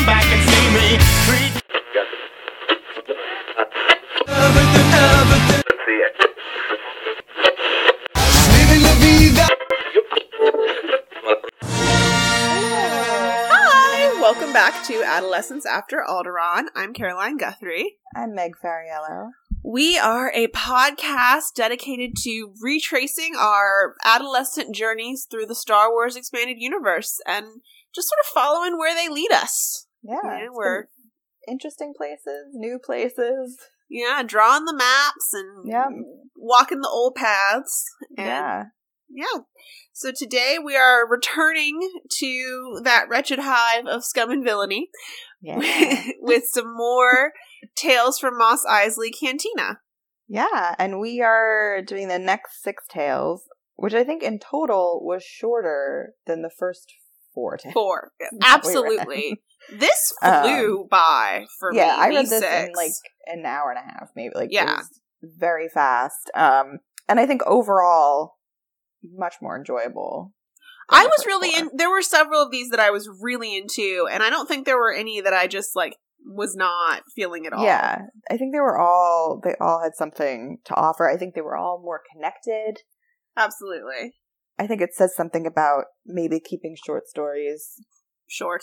come back and see me. Treat Hi, welcome back to Adolescence After Alderaan. I'm Caroline Guthrie. I'm Meg Fariello. We are a podcast dedicated to retracing our adolescent journeys through the Star Wars expanded universe and just sort of following where they lead us. Yeah, Yeah, we're- interesting places, new places. Yeah, drawing the maps and Yep. walking the old paths. And yeah, Yeah. So today we are returning to that wretched hive of scum and villainy yeah, with some more tales from Mos Eisley Cantina. yeah. And we are doing the next six tales, which I think in total was shorter than the first four. Four. Absolutely. This flew by for yeah, me. Yeah, I read this in like an hour and a half, maybe. Like, Yeah. very fast. Um, and I think overall, much more enjoyable. I was really four. in there were several of these that I was really into, and I don't think there were any that I just like was not feeling at all. Yeah, I think they were all they all had something to offer. I think they were all more connected. Absolutely. I think it says something about maybe keeping short stories Short.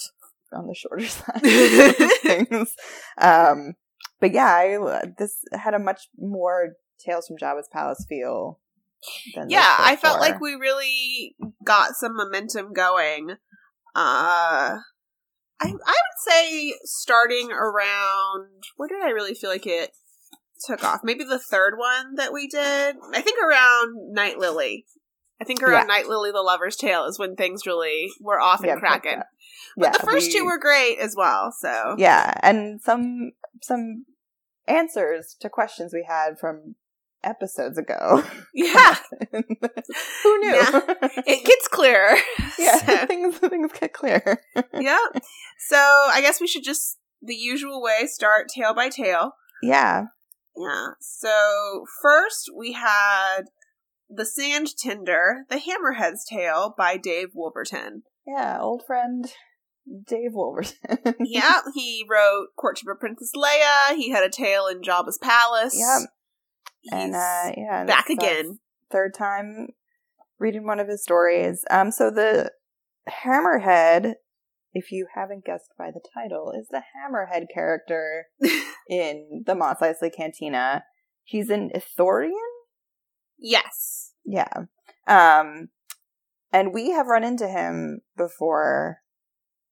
on the shorter side of things. Um, but yeah, I, this had a much more Tales from Jabba's Palace feel. Than yeah i felt like we really got some momentum going uh I, I would say starting around where did I really feel like it took off? Maybe the third one that we did. I think around Night Lily. I think around Yeah. Night Lily, the Lover's Tale is when things really were off and Yeah, cracking. yeah. But the first we- two were great as well. So yeah, and some some answers to questions we had from episodes ago. yeah, Who knew? Yeah. it gets clearer. yeah, So- things things get clearer. yeah. So I guess we should just the usual way start tale by tale. yeah, Yeah. So first we had the Sand Tender, the Hammerhead's Tale by Dave Wolverton. yeah, old friend Dave Wolverton. yeah, he wrote Courtship of Princess Leia. He had a tale in Jabba's Palace. Yep. He's and uh yeah, and back again. third time reading one of his stories. Um, so the Hammerhead, if you haven't guessed by the title, is the Hammerhead character in the Mos Eisley Cantina. He's an Ithorian. Yes. Yeah. Um, and we have run into him before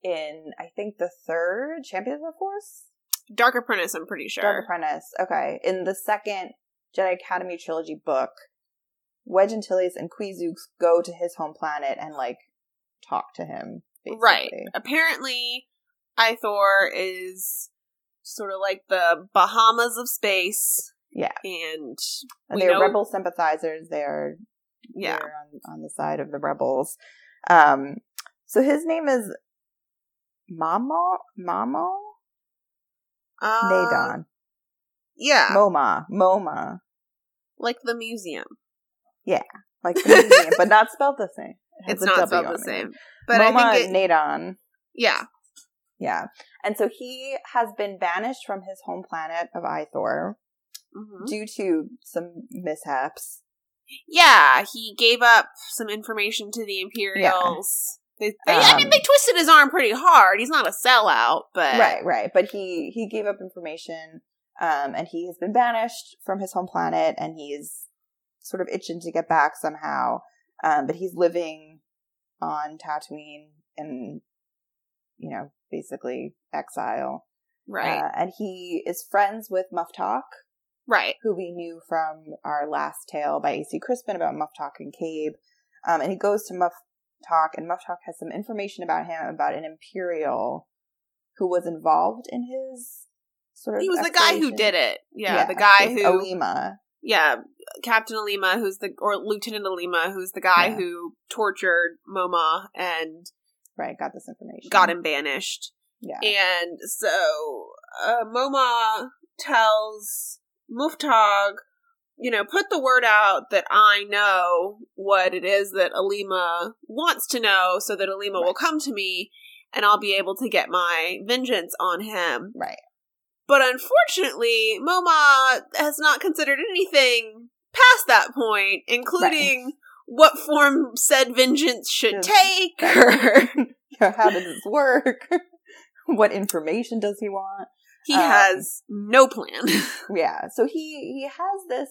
in I think the third Champion of Force. Dark Apprentice, I'm pretty sure. Dark Apprentice. Okay. In the second Jedi Academy trilogy book, Wedge Antilles and Qwi Xux go to his home planet and like talk to him. Basically. Right. Apparently, Ithor is sort of like the Bahamas of space. Yeah. And And they're know- rebel sympathizers. They're yeah. on, on the side of the rebels. Um so his name is Momaw Momaw Uh, Nadon. Yeah. MoMA. MoMA. like the museum. Yeah. Like the museum, but not spelled the same. It It's not W spelled the it. same. But MoMA I think it, Nadon. yeah. Yeah. And so he has been banished from his home planet of Ithor Mhm. due to some mishaps. Yeah, he gave up some information to the Imperials. They, they, I mean, Um, they twisted his arm pretty hard. He's not a sellout, but Right, right. But he he gave up information um and he has been banished from his home planet and he's sort of itching to get back somehow. Um but he's living on Tatooine in you know, basically exile. right, Uh, and he is friends with Muftak, right. who we knew from our last tale by AC Crispin about Muftak and Kabe. Um, and he goes to Muff Talk, and Muftak has some information about him about an Imperial who was involved in his sort of. He was the guy who did it. Yeah, the guy who, Alima. yeah, Captain Alima, who's the or Lieutenant Alima, who's the guy Yeah. who tortured Momaw and Right, got this information. got him banished. Yeah. And so uh, Momaw tells Muftak, you know, put the word out that I know what it is that Alima wants to know so that Alima will come to me. and I'll be able to get my vengeance on him. Right. But unfortunately, Momaw has not considered anything past that point, including what form said vengeance should take. Or How does this work? what information does he want? He Um, has no plan. Yeah. So he he has this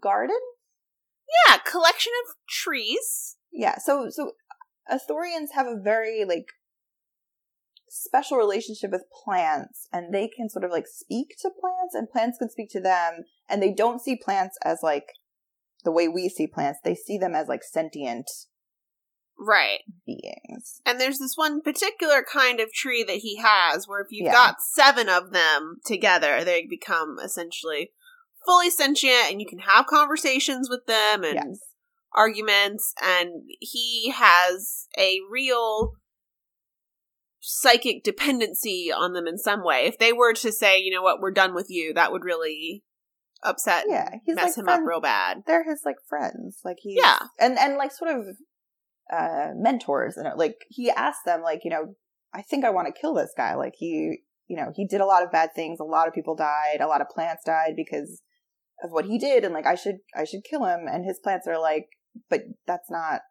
garden. yeah, collection of trees. Yeah. So so Ithorians have a very like special relationship with plants and they can sort of like speak to plants and plants can speak to them and they don't see plants as like the way we see plants. They see them as like sentient Right. beings. And there's this one particular kind of tree that he has where if you've Yeah. got seven of them together, they become essentially fully sentient and you can have conversations with them and Yes. arguments. And he has a real psychic dependency on them in some way. If they were to say, you know what, we're done with you, that would really upset Yeah, he's mess like him friend- up real bad. They're his like friends. Like he Yeah. and and like sort of uh mentors and like he asked them like you know I think I want to kill this guy. Like he you know he did a lot of bad things. A lot of people died. A lot of plants died because of what he did. And like I should I should kill him. And his plants are like, but that's not.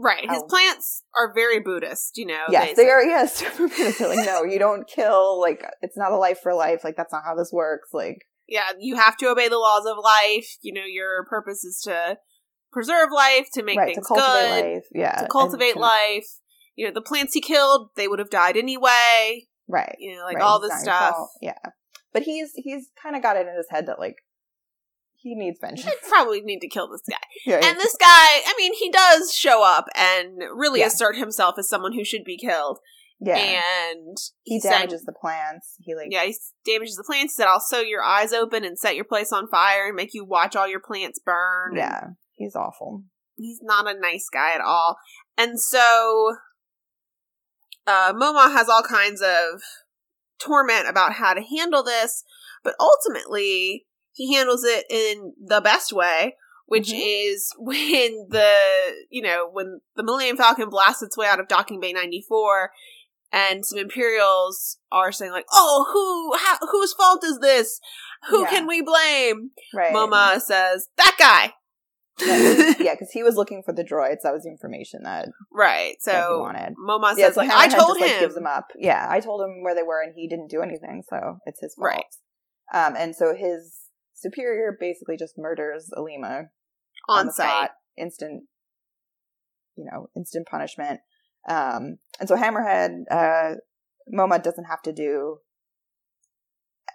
Right. His plants are very Buddhist, you know. yes, they are. Yes, they're like no, you don't kill. Like it's not a life for life. Like that's not how this works. Like yeah, you have to obey the laws of life. You know, your purpose is to preserve life, to make right things cultivate good, life. Yeah, to cultivate to- life. You know, the plants he killed, they would have died anyway. Right. You know, like Right, all this stuff. Yeah, but he's he's kind of got it in his head that like he needs vengeance. I probably need to kill this guy. yeah, And this guy, I mean, he does show up and really Yeah. assert himself as someone who should be killed. yeah. And he said- damages the plants. He like yeah, he damages the plants. He said, "I'll sew your eyes open and set your place on fire and make you watch all your plants burn." And yeah. He's awful. he's not a nice guy at all. And so uh Momaw has all kinds of torment about how to handle this, but ultimately he handles it in the best way, which Mhm. is when the, you know, when the Millennium Falcon blasts its way out of Docking Bay 94 and some Imperials are saying like, "Oh, who how, whose fault is this? Who Yeah. can we blame?" Right. Momaw says, "That guy." Yeah, because he was looking for the droids. That was the information that, Right. that he So wanted. Momaw Yeah, says, so like, I Hammerhead told just, like, him. gives him up. Yeah, I told him where they were, and he didn't do anything, so it's his fault. Right. Um, and so his superior basically just murders Alima on the site. spot, instant, you know, instant punishment. Um, and so Hammerhead, uh, Momaw doesn't have to do.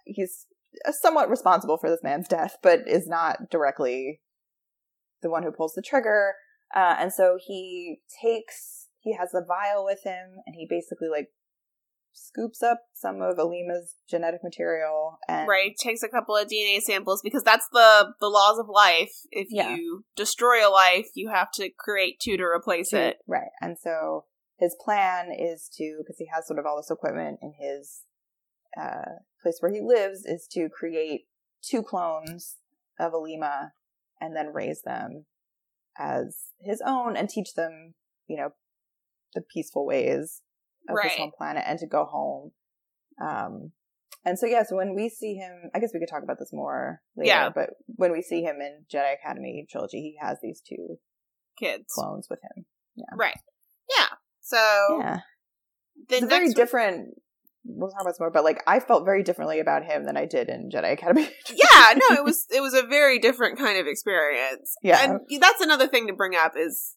He's somewhat responsible for this man's death, but is not directly the one who pulls the trigger. Uh, and so he takes, he has a vial with him, and he basically like scoops up some of Alima's genetic material and Right. Takes a couple of DNA samples because that's the the laws of life. If Yeah. you destroy a life, you have to create two to replace to- it. Right. And so his plan is to, because he has sort of all this equipment in his uh, place where he lives, is to create two clones of Alima and then raise them as his own and teach them, you know, the peaceful ways of Right. this home planet and to go home. Um, and so, yeah, so when we see him, I guess we could talk about this more later, Yeah. but when we see him in Jedi Academy trilogy, he has these two Kids. clones with him. Yeah. Right. Yeah. So Yeah. the it's a very different. We'll talk about this more, but like I felt very differently about him than I did in Jedi Academy. yeah, no, it was it was a very different kind of experience. Yeah. And that's another thing to bring up is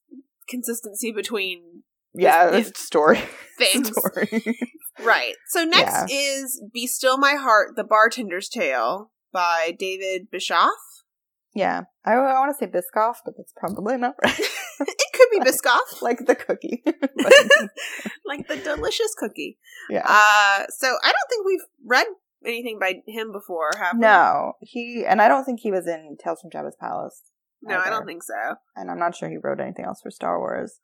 consistency between yeah, story. things. story. Right. So next is Be Still My Heart, The Bartender's Tale by David Bischoff. Yeah, I, I want to say Biscoff, but that's probably not right. It could be Biscoff, like the cookie. Like the delicious cookie. yeah. Uh, so I don't think we've read anything by him before, have we? no, he and I don't think he was in Tales from Jabba's Palace. No, I don't think so. and I'm not sure he wrote anything else for Star Wars.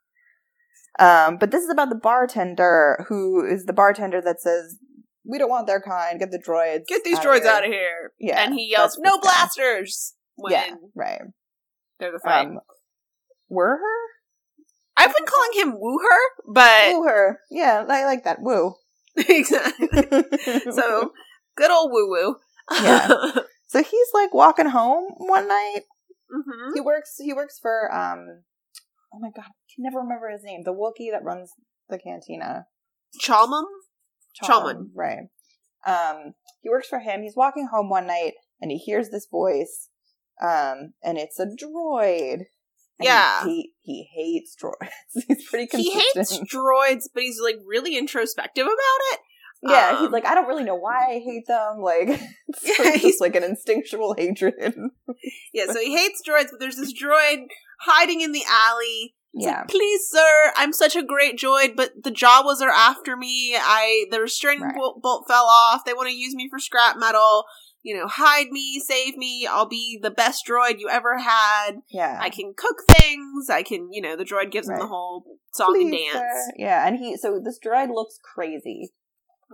Um, but this is about the bartender who is the bartender that says, "We don't want their kind. Get the droids. Get these droids here." out of here. Yeah, And he yells, No blasters! When Yeah, right. they're the fight. Um, were her? I've been calling him Woo Her, but Woo her. Yeah, I like that. Woo. exactly. So good old Woo Woo. Yeah. so he's like walking home one night. hmm He works. He works for. um Oh my god, I can never remember his name. The Wookiee that runs the cantina. Chalmum. Chalmun. Right. Um, he works for him. He's walking home one night and he hears this voice, um, and it's a droid. And Yeah. He, he hates droids. he's pretty He hates droids, but he's like really introspective about it. yeah, he's um, like, I don't really know why I hate them. Like, it's Yeah, he's- just like an instinctual hatred. Yeah, so he hates droids, but there's this droid hiding in the alley. He's yeah. like, please, sir, I'm such a great droid, but the Jawas are after me. I the restraining Right. bolt, bolt fell off. They want to use me for scrap metal. You know, hide me, save me. I'll be the best droid you ever had. Yeah. I can cook things. I can, you know, the droid gives him the whole song and dance. sir. Yeah, and he so this droid looks crazy.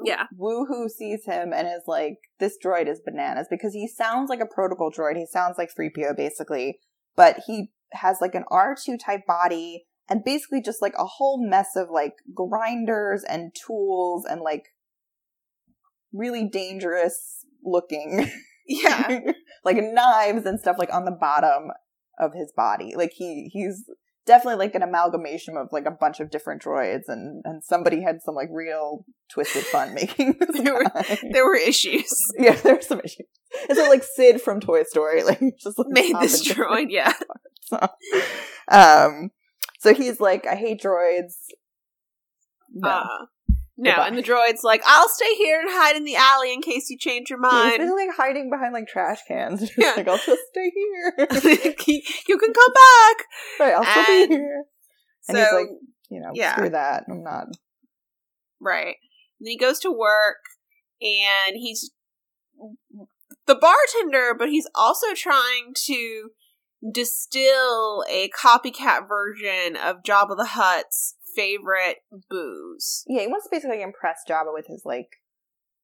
Yeah. Woohoo sees him and is like, "This droid is bananas," because he sounds like a protocol droid. He sounds like three PO basically, but he has like an R two type body and basically just like a whole mess of like grinders and tools and like really dangerous looking Yeah. like knives and stuff like on the bottom of his body. Like he he's definitely like an amalgamation of like a bunch of different droids and and somebody had some like real twisted fun making this There were- there were issues. yeah, there's some issues. It's like Sid from Toy Story, like just like, Made this droid, yeah. different- um, so he's like, I hate droids. No. Uh, no, Goodbye. and the droid's like, I'll stay here and hide in the alley in case you change your he's mind. been like hiding behind like trash cans. Just Yeah. like I'll just stay here. you can come back. right, I'll still be here. And so, he's like, you know, yeah. screw that. I'm not. right. And then he goes to work and he's the bartender, but he's also trying to distill a copycat version of Jabba the Hutt's favorite booze. Yeah, he wants to basically impress Jabba with his like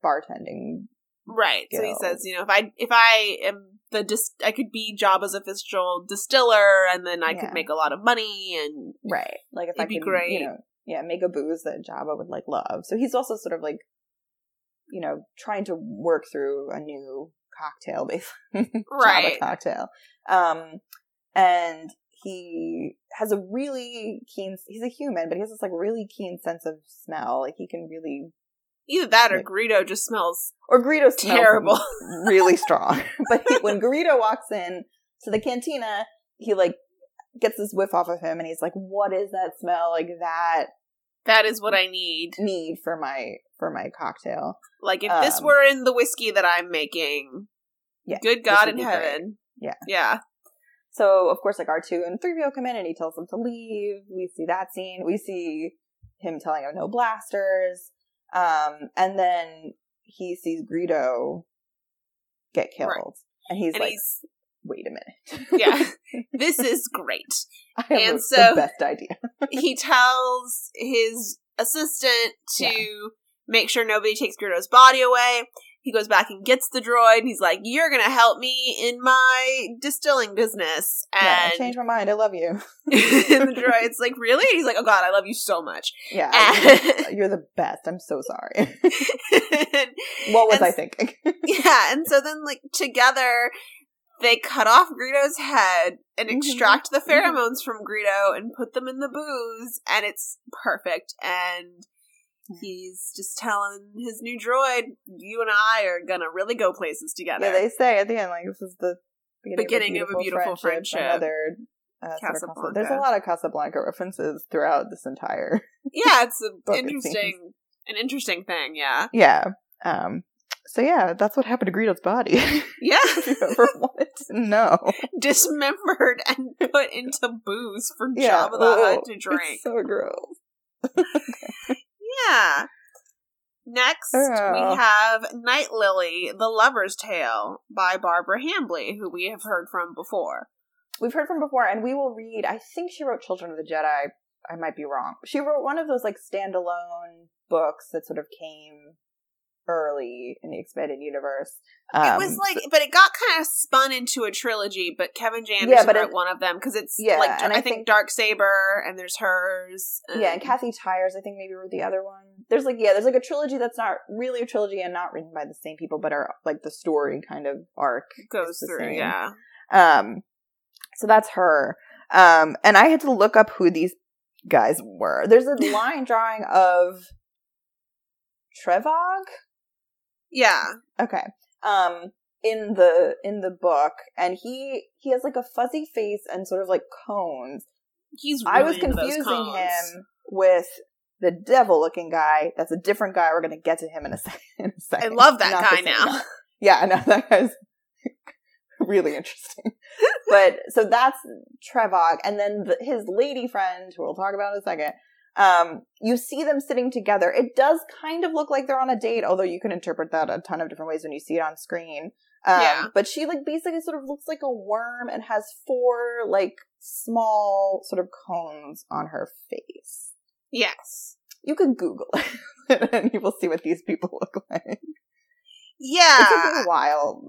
bartending. Right. So he says, you know, if I if I am the dis- I could be Jabba's official distiller, and then I Yeah. could make a lot of money, and Right. Like if It'd I be could, great. you know, yeah, make a booze that Jabba would like love. So he's also sort of like, you know, trying to work through a new cocktail, basically. Right. Jabba cocktail. Um, and he has a really keen. He's a human, but he has this like really keen sense of smell. Like he can really, either that or Like- Greedo just smells or Greedo smells terrible. really strong. but he, when Greedo walks in to the cantina, he like gets this whiff off of him, and he's like, "What is that smell? Like that that is what I need. need for my for my cocktail?" Like if this Um, were in the whiskey that I'm making, Yeah, good God in be great. heaven, Yeah. yeah, So of course, like R two and three PO come in, and he tells them to leave. We see that scene. We see him telling him no blasters, um, and then he sees Greedo get killed, Right. and he's and like, he's "Wait a minute, yeah, this is great. And so- the best idea." he tells his assistant to Yeah. make sure nobody takes Greedo's body away. He goes back and gets the droid. And he's like, "You're gonna help me in my distilling business." yeah, I changed my mind. I love you. and the droid's like, "Really?" And he's like, "Oh God, I love you so much." Yeah, And- you're the best. I'm so sorry. And- what was And I thinking? yeah, and so then like together they cut off Greedo's head and Mhm. extract the pheromones from Greedo and put them in the booze, and it's perfect. And he's just telling his new droid, "You and I are gonna really go places together." yeah, they say at the end like this is the beginning, Beginning of a beautiful friendship. Another uh, sort of Casablanca. There's a lot of Casablanca references throughout this entire. yeah, it's an interesting, an interesting thing. Yeah, Yeah. Um. So yeah, that's what happened to Greedo's body. yeah, if you ever wanted to know. dismembered and put into booze for Yeah. Jabba the oh, Hutt to drink. It's so gross. Yeah. Next, Yeah. we have Night Lily, The Lover's Tale by Barbara Hambly, who we have heard from before. We've heard from before, and we will read. I think she wrote Children of the Jedi. I might be wrong. She wrote one of those like standalone books that sort of came early in the expanded universe. it Um, was like, but it got kind of spun into a trilogy. But Kevin J. Yeah, but wrote it- one of them because it's Yeah, like and I, I think, think- Dark Saber and there's hers. yeah, and Kathy Tyers, I think maybe wrote the other one. There's like yeah, there's like a trilogy that's not really a trilogy and not written by the same people, but are like the story kind of arc goes through. same. Yeah, Um, so that's her. Um, and I had to look up who these guys were. There's a line drawing of Trevagg. Yeah. Okay. Um, in the in the book, and he he has like a fuzzy face and sort of like cones. He's. Really I was confusing him with the devil looking guy. That's a different guy. We're gonna get to him in a, sec- in a I second. love that Not guy now. guy. Yeah, I know that guy's really interesting. but so that's Trevagg, and then the, his lady friend, who we'll talk about in a second. Um, you see them sitting together. It does kind of look like they're on a date, although you can interpret that a ton of different ways when you see it on screen. Um, Yeah. But she like basically sort of looks like a worm and has four like small sort of cones on her face. Yes. You can Google it and you will see what these people look like. It Yeah. took me a while.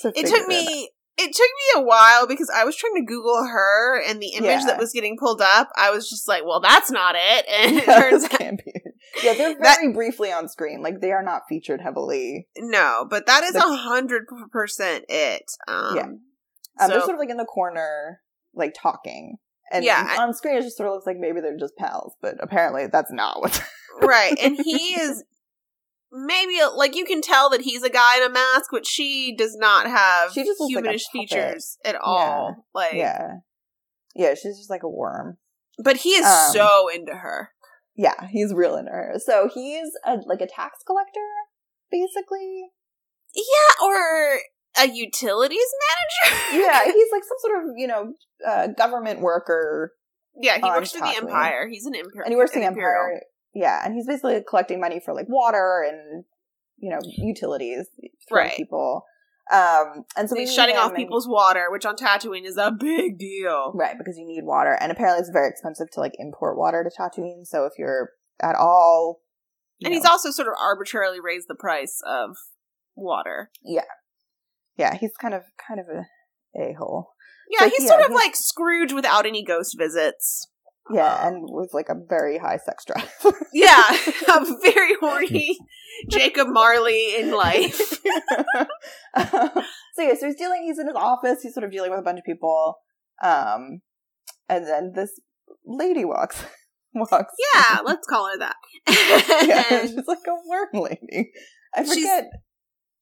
to it took me it took me a while because I was trying to Google her and the image Yeah. that was getting pulled up, I was just like, well, that's not it. And it That turns out be. Yeah, they're That- very briefly on screen. Like they are not featured heavily. no, but that is a hundred percent it. Um, Yeah. Um, so- they're sort of like in the corner, like talking. And Yeah, on screen, it just sort of looks like maybe they're just pals, but apparently that's not what. right, and he is maybe like you can tell that he's a guy in a mask, but she does not have She just looks like humanish features at all. Like, yeah, yeah, she's just like a worm. but he is Um, so into her. Yeah, he's real into her. So he's a, like a tax collector, basically. Yeah, or a utilities manager. Yeah, he's like some sort of you know uh, government worker, Yeah, he works for the Empire. He's an Empire. and he works for the Imperial. Empire. Yeah, and he's basically collecting money for like water and you know utilities for Right. people. Um, and so He's shutting off people's water, which on Tatooine is a big deal. right because you need water, and apparently it's very expensive to like import water to Tatooine. So if you're at all, you And know- he's also sort of arbitrarily raised the price of water. Yeah, yeah, he's kind of kind of a a hole. Yeah, So, he's yeah, sort of he's- like Scrooge without any ghost visits. Yeah, Um, and with like a very high sex drive. Yeah, a very horny Jacob Marley in life. so yeah, so he's dealing. He's in his office. He's sort of dealing with a bunch of people. Um, and then this lady walks walks. Yeah, let's call her that. yeah, she's like a worm lady. I She's- forget.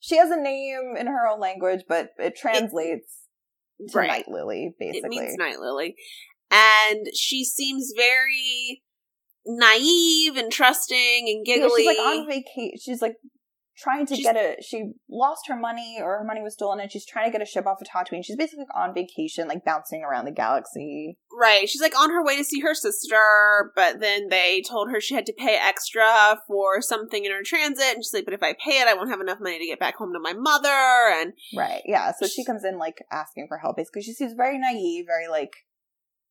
She has a name in her own language, but it translates to Right. Night Lily, Basically, it means Night Lily. And she seems very naive and trusting and Yeah, giggly. she's like on vacation. She's like trying to She's- get a. She lost her money, or her money was stolen, and she's trying to get a ship off of Tatooine. She's basically on vacation, like bouncing around the galaxy. Right. She's like on her way to see her sister, but then they told her she had to pay extra for something in her transit. And she's like, but if I pay it, I won't have enough money to get back home to my mother. And Right. Yeah. So she comes in like asking for help, basically. She seems very naive, very like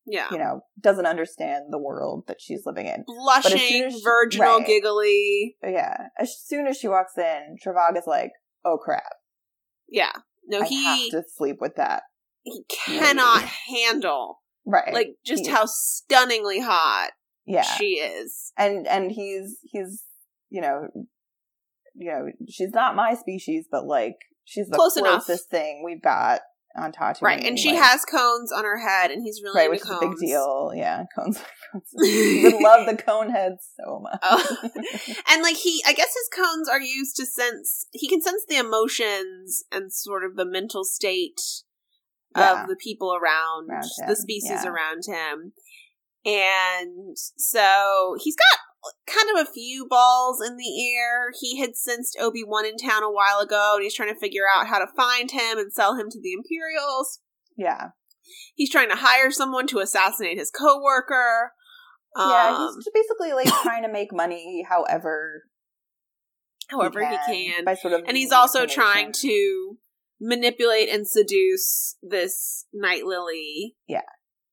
yeah. you know doesn't understand the world that she's living in. Blushing, she- virginal, right. giggly. Yeah. As soon as she walks in, Trevagg is like, "Oh crap! Yeah. No, I he have to sleep with that." he cannot handle Right. like just He- how stunningly hot yeah. she is. and and he's he's you know you know she's not my species but like she's the Close enough. closest thing we've got on Tatooine Right. And she like- has cones on her head and he's really right which is a big deal yeah cones, cones. he would love the cone heads so much Oh. and like he i guess his cones are used to sense he can sense the emotions and sort of the mental state Yeah. of the people around, Around the species yeah. around him and so he's got kind of a few balls in the air. He had sensed obi-wan in town a while ago and he's trying to figure out how to find him and sell him to the imperials. Yeah. He's trying to hire someone to assassinate his co-worker. Yeah um, he's basically like trying to make money however however he can by sort of and he's also trying to manipulate and seduce this night lily Yeah,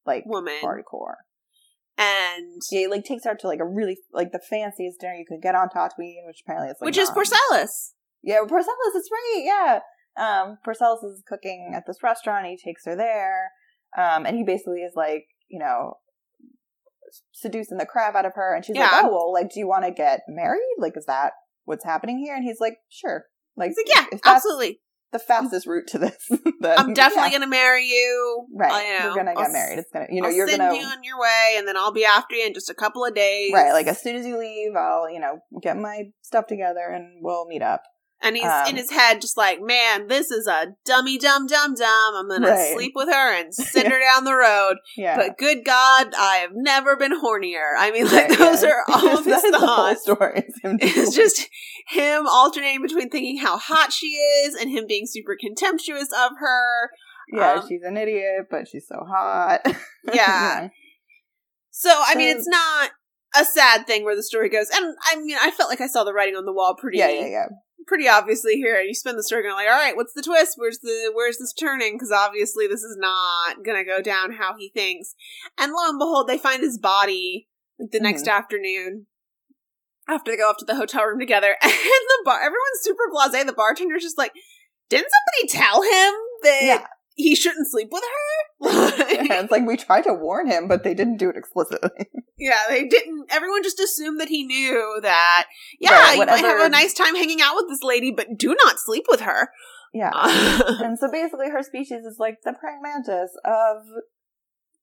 like woman. hardcore and Yeah, he like takes her to like a really like the fanciest dinner you could get on Tatooine, which apparently it's like which is not- Porcellus. Yeah, Porcellus, it's right, yeah. Um, Porcellus is cooking at this restaurant, he takes her there, um, and he basically is like, you know, seducing the crap out of her, and she's like, oh, well, like, do you want to get married? Like, is that what's happening here? And he's like, sure. Like, like, yeah, absolutely. The fastest route to this, then I'm definitely yeah. gonna marry you. Right, I, you know, you're gonna I'll get married. It's gonna, you know, I'll you're send gonna you on your way, and then I'll be after you in just a couple of days. right. Like as soon as you leave, I'll, you know, get my stuff together and we'll meet up. And he's um, in his head, just like, man, this is a dummy, dumb, dumb, dumb. I'm gonna Right. sleep with her and send her down the road. Yeah, But good God, I have never been hornier. I mean, like Right, those yeah. are all of his That is the whole thoughts. It's just him alternating between thinking how hot she is and him being super contemptuous of her. Yeah, Um, she's an idiot, but she's so hot. Yeah. So, I mean, So- it's not a sad thing where the story goes. And I mean, I felt like I saw the writing on the wall pretty, yeah, yeah, yeah. Pretty obviously here. You spend the story going like, all right, what's the twist? Where's the, where's this turning? Because obviously this is not gonna go down how he thinks. And lo and behold, they find his body like the next mm-hmm. afternoon. After they go off to the hotel room together, and the bar, everyone's super blasé. The bartender's just like, "Didn't somebody tell him that Yeah. He shouldn't sleep with her?" And it's like we tried to warn him, but they didn't do it explicitly. Yeah, they didn't. Everyone just assumed that he knew that. Yeah, Right, you might have a nice time hanging out with this lady, but do not sleep with her. yeah. And so basically, her species is like the praying mantis of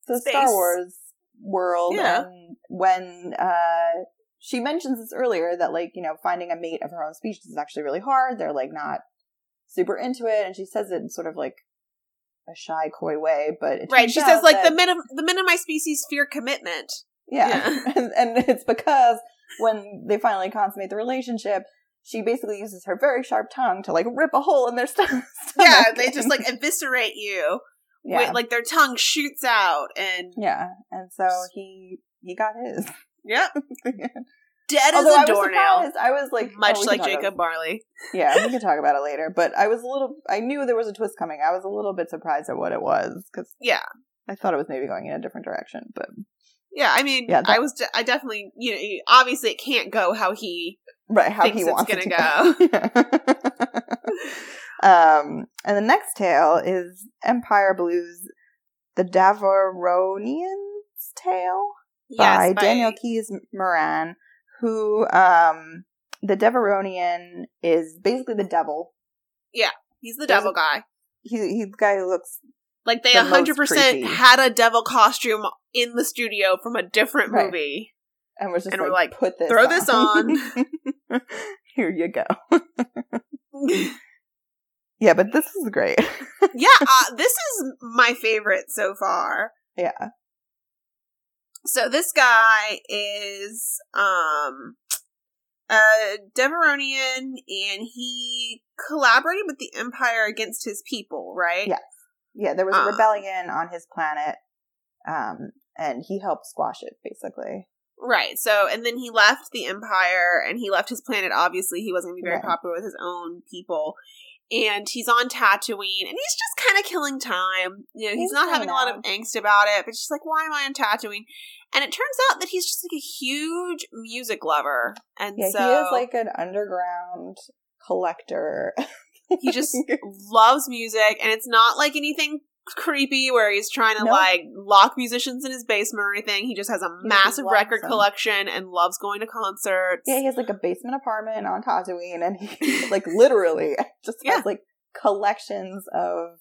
the Space. Star Wars world. Yeah. And when uh, she mentions this earlier, that like you know finding a mate of her own species is actually really hard. They're like not super into it, and she says it in sort of like a shy, coy way. But it right, she says like that- the men of the men of my species fear commitment. Yeah. Yeah. and, and it's because when they finally consummate the relationship, she basically uses her very sharp tongue to like rip a hole in their stomach. Yeah, they just like eviscerate you. yeah. With, like their tongue shoots out, and yeah. And so he he got his. yep, dead as Although I a was doornail, I was like much oh, like Jacob Marley. Yeah, we can talk about it later. But I was a little. I knew there was a twist coming. I was a little bit surprised at what it was because Yeah, I thought it was maybe going in a different direction. But yeah. I mean, Yeah, that- I was. De- I definitely, you know, obviously it can't go how he. right how he it's wants gonna it to go. um, and the next tale is Empire Blues, the Devaronian's Tale by, Yes, Daniel Keys Moran, who um, the Devaronian is basically the devil. Yeah, he's the There's devil a- guy. He, he's the guy who looks Like they the hundred percent had a devil costume in the studio from a different Right. movie. and was just And like, we're like, put this, "Throw on. this on." Here you go. yeah, but this is great. yeah, uh, this is my favorite so far. yeah. So this guy is um a Devaronian and he collaborated with the Empire against his people, right? Yeah. Yeah, there was a Uh. rebellion on his planet, um, and he helped squash it, basically. Right. So, and then he left the Empire and he left his planet. Obviously, he wasn't going to be very Right. popular with his own people. And he's on Tatooine and he's just kind of killing time. You know, he's, He's not having a lot of angst about it, but just like, why am I on Tatooine? And it turns out that he's just like a huge music lover. And Yeah, so he is like an underground collector. he just loves music and it's not like anything creepy where he's trying to No. like lock musicians in his basement or anything. He just has a He massive record them. collection and loves going to concerts. yeah, he has like a basement apartment on Tatooine, and he like literally just Yeah. has like collections of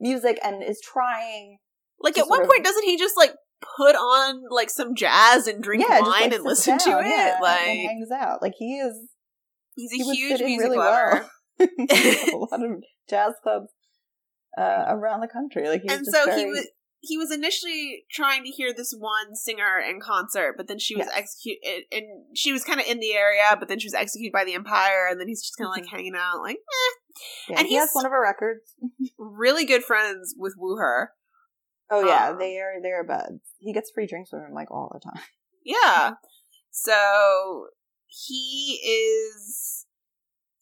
music and is trying. Like at one of- point, doesn't he just like put on like some jazz and drink yeah, just, wine like, and listen to it? yeah, and like hangs out. Like he is. he's a he huge music really lover. well. a lot of jazz clubs uh, around the country. Like he's and so very, he was he was initially trying to hear this one singer in concert, but then she was Yes. executed, and she was kind of in the area, but then she was executed by the Empire, and then he's just kind of like hanging out, like eh. Yeah, and he has one of her records. really good friends with Woo Her. Oh yeah, Um, they are they are buds. He gets free drinks from him like all the time. Yeah. So he is,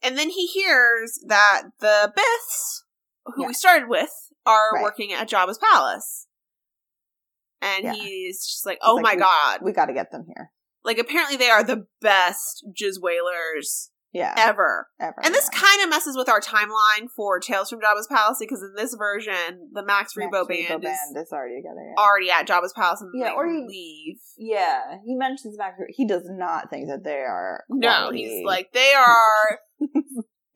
and then he hears that the Biths, who Yeah. we started with, are Right. working at Jabba's palace. and Yeah. he's just like, "Oh like, my we- god!" We got to get them here. Like apparently they are the best jizz wailers Yeah, ever. ever. And this kind of messes with our timeline for Tales from Jabba's Palace because in this version, the Max Max Rebo band, band is is already together. Yeah. already at Jabba's Palace and Yeah, or he, leave. Yeah, he mentions Max. Rebo- He does not think that they are. No, he's like they are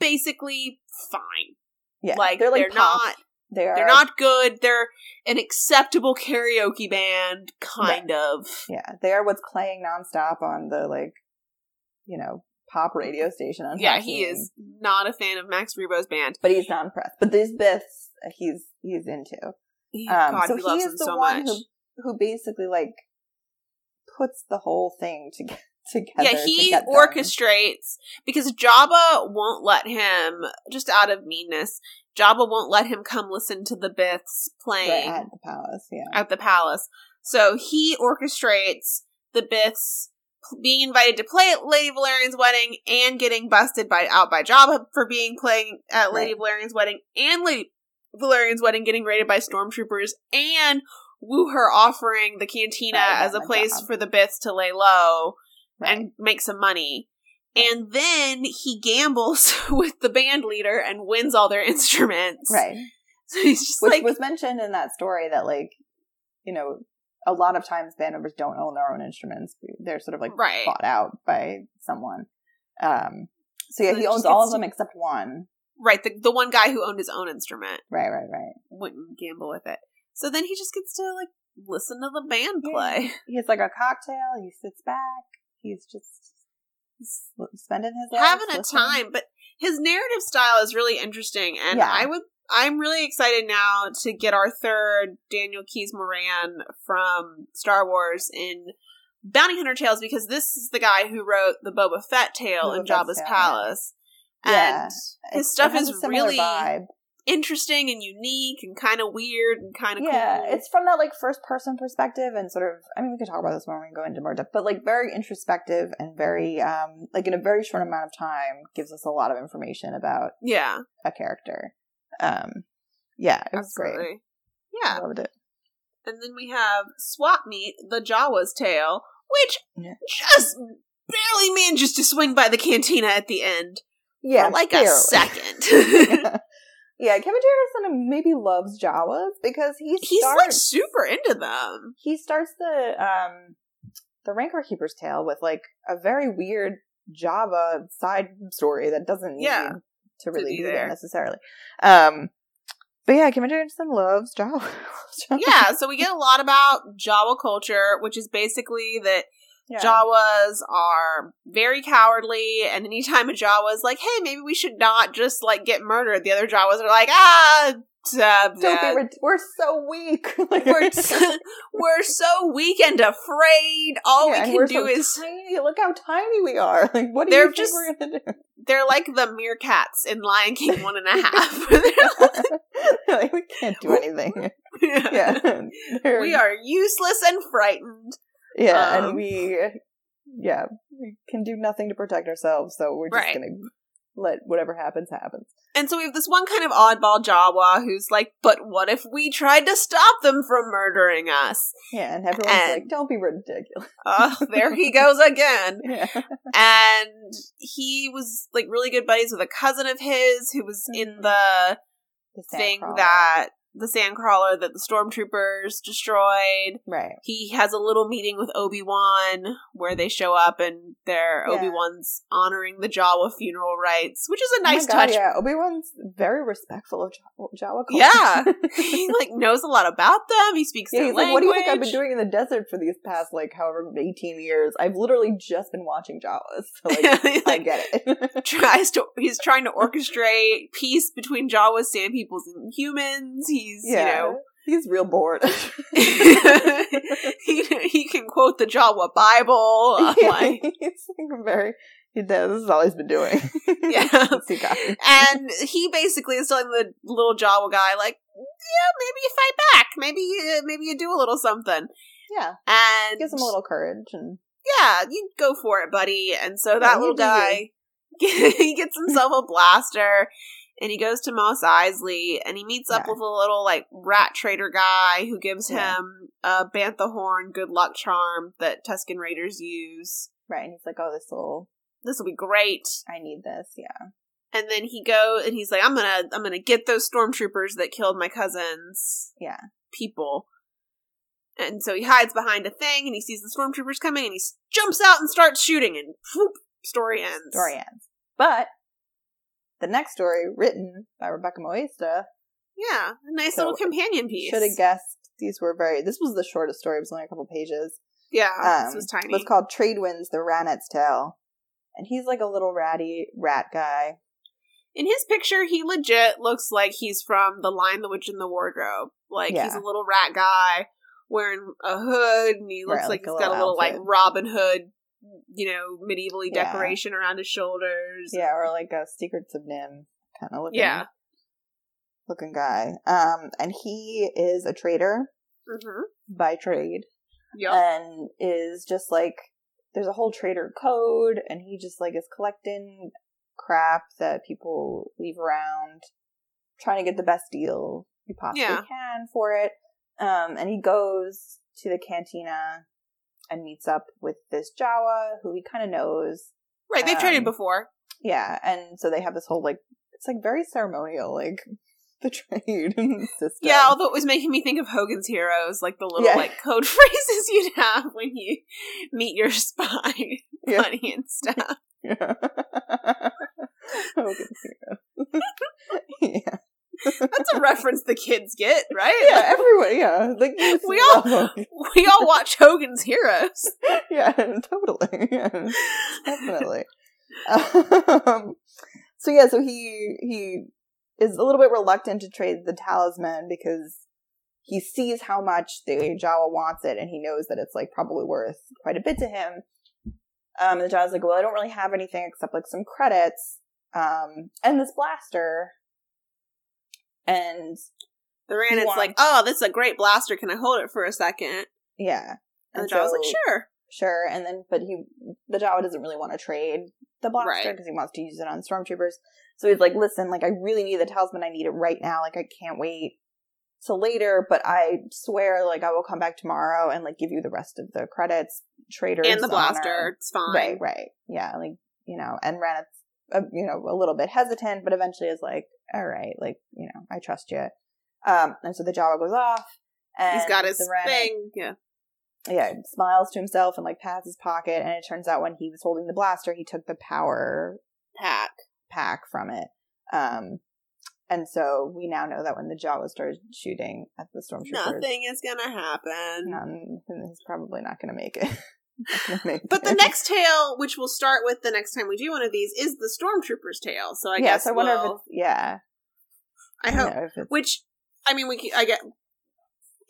basically fine. Yeah, like they're they're, pop. not They are they're not good. They're an acceptable karaoke band, kind of. Yeah, they are what's playing nonstop on the like, you know, pop radio station on. Yeah, he is not a fan of Max Rebo's band. but he's not impressed. But these biths, uh, he's he's into. He- Um, God, so he he loves is them the so one much. who who basically like puts the whole thing to- together. yeah, to he them. orchestrates because Jabba won't let him, just out of meanness, Jabba won't let him come listen to the Biths Right, playing at the palace. Yeah, at the palace. So he orchestrates the Biths being invited to play at Lady Valarian's wedding and getting busted by out by Jabba for being playing at Lady Right. Valarian's wedding and Lady Valarian's wedding getting raided by stormtroopers and Woo her offering the cantina Right, as a place job. for the Biths to lay low Right. And make some money. And then he gambles with the band leader and wins all their instruments. right. So he's just Which like, was mentioned in that story that like, you know, a lot of times band members don't own their own instruments. They're sort of like right. bought out by someone. Um. So yeah, So he owns all of them except one. Right, the the one guy who owned his own instrument Right, right, right. wouldn't gamble with it. So then he just gets to like listen to the band Yeah. play. He has like a cocktail. He sits back. He's just spending his life Having a listening. time, but his narrative style is really interesting and Yeah. I would I'm really excited now to get our third Daniel Keys Moran from Star Wars in Bounty Hunter Tales because this is the guy who wrote the Boba Fett tale Boba in Jabba's Palace. Yeah. And It- stuff it has is a really vibe. Interesting and unique and kind of weird and kind of yeah, cool. it's from that like first person perspective and sort of. I mean, we could talk about this when we go into more depth, but like very introspective and very um like in a very short amount of time gives us a lot of information about yeah, a character. Um, yeah, it was great. absolutely. I Yeah, loved it. and then we have Swap Meet, the Jawa's Tale, which Yeah. just barely manages to swing by the cantina at the end Yeah, for like barely. a second. yeah, Kevin Anderson maybe loves Jawas because he He's like super into them. he starts the um the Rancor Keeper's tale with like a very weird Jawa side story that doesn't need Yeah, to really be be there there. necessarily. Um but yeah, Kim Anderson loves Jawa. yeah, so we get a lot about Jawa culture, which is basically that yeah. Jawas are very cowardly, and anytime a Jawa is like, "Hey, maybe we should not just like get murdered," the other Jawas are like, "Ah, uh, Don't be rid- we're so weak. like, we're t- we're so weak and afraid. All Yeah, we can do so is tiny. Look how tiny we are. Like what do They're you think just- we're gonna do? they're like the meerkats in Lion King one and a half. Like, we can't do anything. like- Yeah. We are useless and frightened. Yeah, Um, and we, yeah, we can do nothing to protect ourselves, so we're just Right. gonna let whatever happens happens. And so we have this one kind of oddball Jawa who's like, "But what if we tried to stop them from murdering us?" Yeah, and everyone's And- like, "Don't be ridiculous." Oh, there he goes again. Yeah, and he was like really good buddies with a cousin of his who was in Mhm. the The thing that the sandcrawler that the stormtroopers destroyed. right, He has a little meeting with Obi Wan where they show up and they're Yeah. Obi Wan's honoring the Jawa funeral rites, which is a Oh nice God, touch. Yeah, Obi Wan's very respectful of Jawa, Jawa culture. Yeah, he like knows a lot about them. He speaks yeah. He's like, "What do you think I've been doing in the desert for these past like however eighteen years? I've literally just been watching Jawas, so like He, I get it." tries to he's trying to orchestrate peace between Jawas, sand peoples, and humans. He's yeah, he's real bored. he he can quote the Jawa Bible. Yeah, like, he's like very. He does. This is all he's been doing. Yeah. And he basically is telling the little Jawa guy like, yeah, maybe you fight back. Maybe you maybe you do a little something. Yeah, And gives him a little courage and yeah, you go for it, buddy. And so that you little guy, he gets himself a blaster, and he goes to Mos Eisley and he meets up with a little like rat trader guy who gives Yeah. him a bantha horn good luck charm that Tuscan Raiders use. Right, and he's like, "Oh, this will. This will be great. I need this." Yeah. And then he go and he's like, I'm gonna I'm gonna get those stormtroopers that killed my cousins. Yeah. People. And so he hides behind a thing and he sees the stormtroopers coming and he jumps out and starts shooting and whoop, story ends. Story ends. But the next story, written by Rebecca Moesta, Yeah. A nice So, little companion piece. should have guessed these were very. This was the shortest story. It was only a couple pages. Yeah. Um, this was tiny. It was called Trade Wins: The Ranat's Tale, and he's like a little ratty rat guy. In his picture, he legit looks like he's from The Lion, the Witch, and the Wardrobe. Like he's a little rat guy wearing a hood, and he looks like like he's got a little little like. Robin Hood, you know, medievally Yeah. decoration around his shoulders. Yeah, or like a Secrets of NIMH kind of looking. Yeah. Looking guy. Um, and he is a trader Mm-hmm. by trade, Yep. and is just like there's a whole trader code, and he just like is collecting crap that people leave around, trying to get the best deal he possibly Yeah. can for it. Um, and he goes to the cantina and meets up with this Jawa who he kind of knows. right. They've traded um, before. Yeah, and so they have this whole like it's like very ceremonial, like the trade system. Yeah, although it was making me think of Hogan's Heroes, like the little Yeah. like code phrases you'd have when you meet your spy Yeah. buddy and stuff. Yeah. Hogan's Hero. yeah. That's a reference the kids get, right? Yeah, everyone, yeah. Like We all- Hogan. we all watch Hogan's Heroes. Yeah, totally. Yeah, definitely. Um, so yeah, so he he is a little bit reluctant to trade the talisman because he sees how much the Jawa wants it, and he knows that it's like probably worth quite a bit to him. Um, and the Jawa's like, "Well, I don't really have anything except like some credits, um, and this blaster." And The Ranat's wants- like, "Oh, this is a great blaster. Can I hold it for a second? yeah, And the Jawa's like, "Sure." Sure, and then but he the Jawa doesn't really want to trade the blaster Right. because he wants to use it on stormtroopers. So he's like, "Listen, like I really need the talisman. I need it right now. Like I can't wait till later. But I swear, like I will come back tomorrow and like give you the rest of the credits, traders And the blaster, it's fine. Right, right, yeah, like you know, and Ranat's uh, you know a little bit hesitant, but eventually is like, "All right, like you know, I trust you." Um, and so the Jawa goes off. And He's got his thing. Yeah. yeah, smiles to himself and like pats his pocket. And it turns out when he was holding the blaster, he took the power Pack. pack from it. Um, and so we now know that when the Jawa started shooting at the stormtroopers, Nothing is gonna happen. none, he's probably not going to make it. Not gonna make But the next tale, which we'll start with the next time we do one of these, is the Stormtrooper's tale. So I guess I wonder if we'll- it's yeah. I hope. know Which I mean, we I get.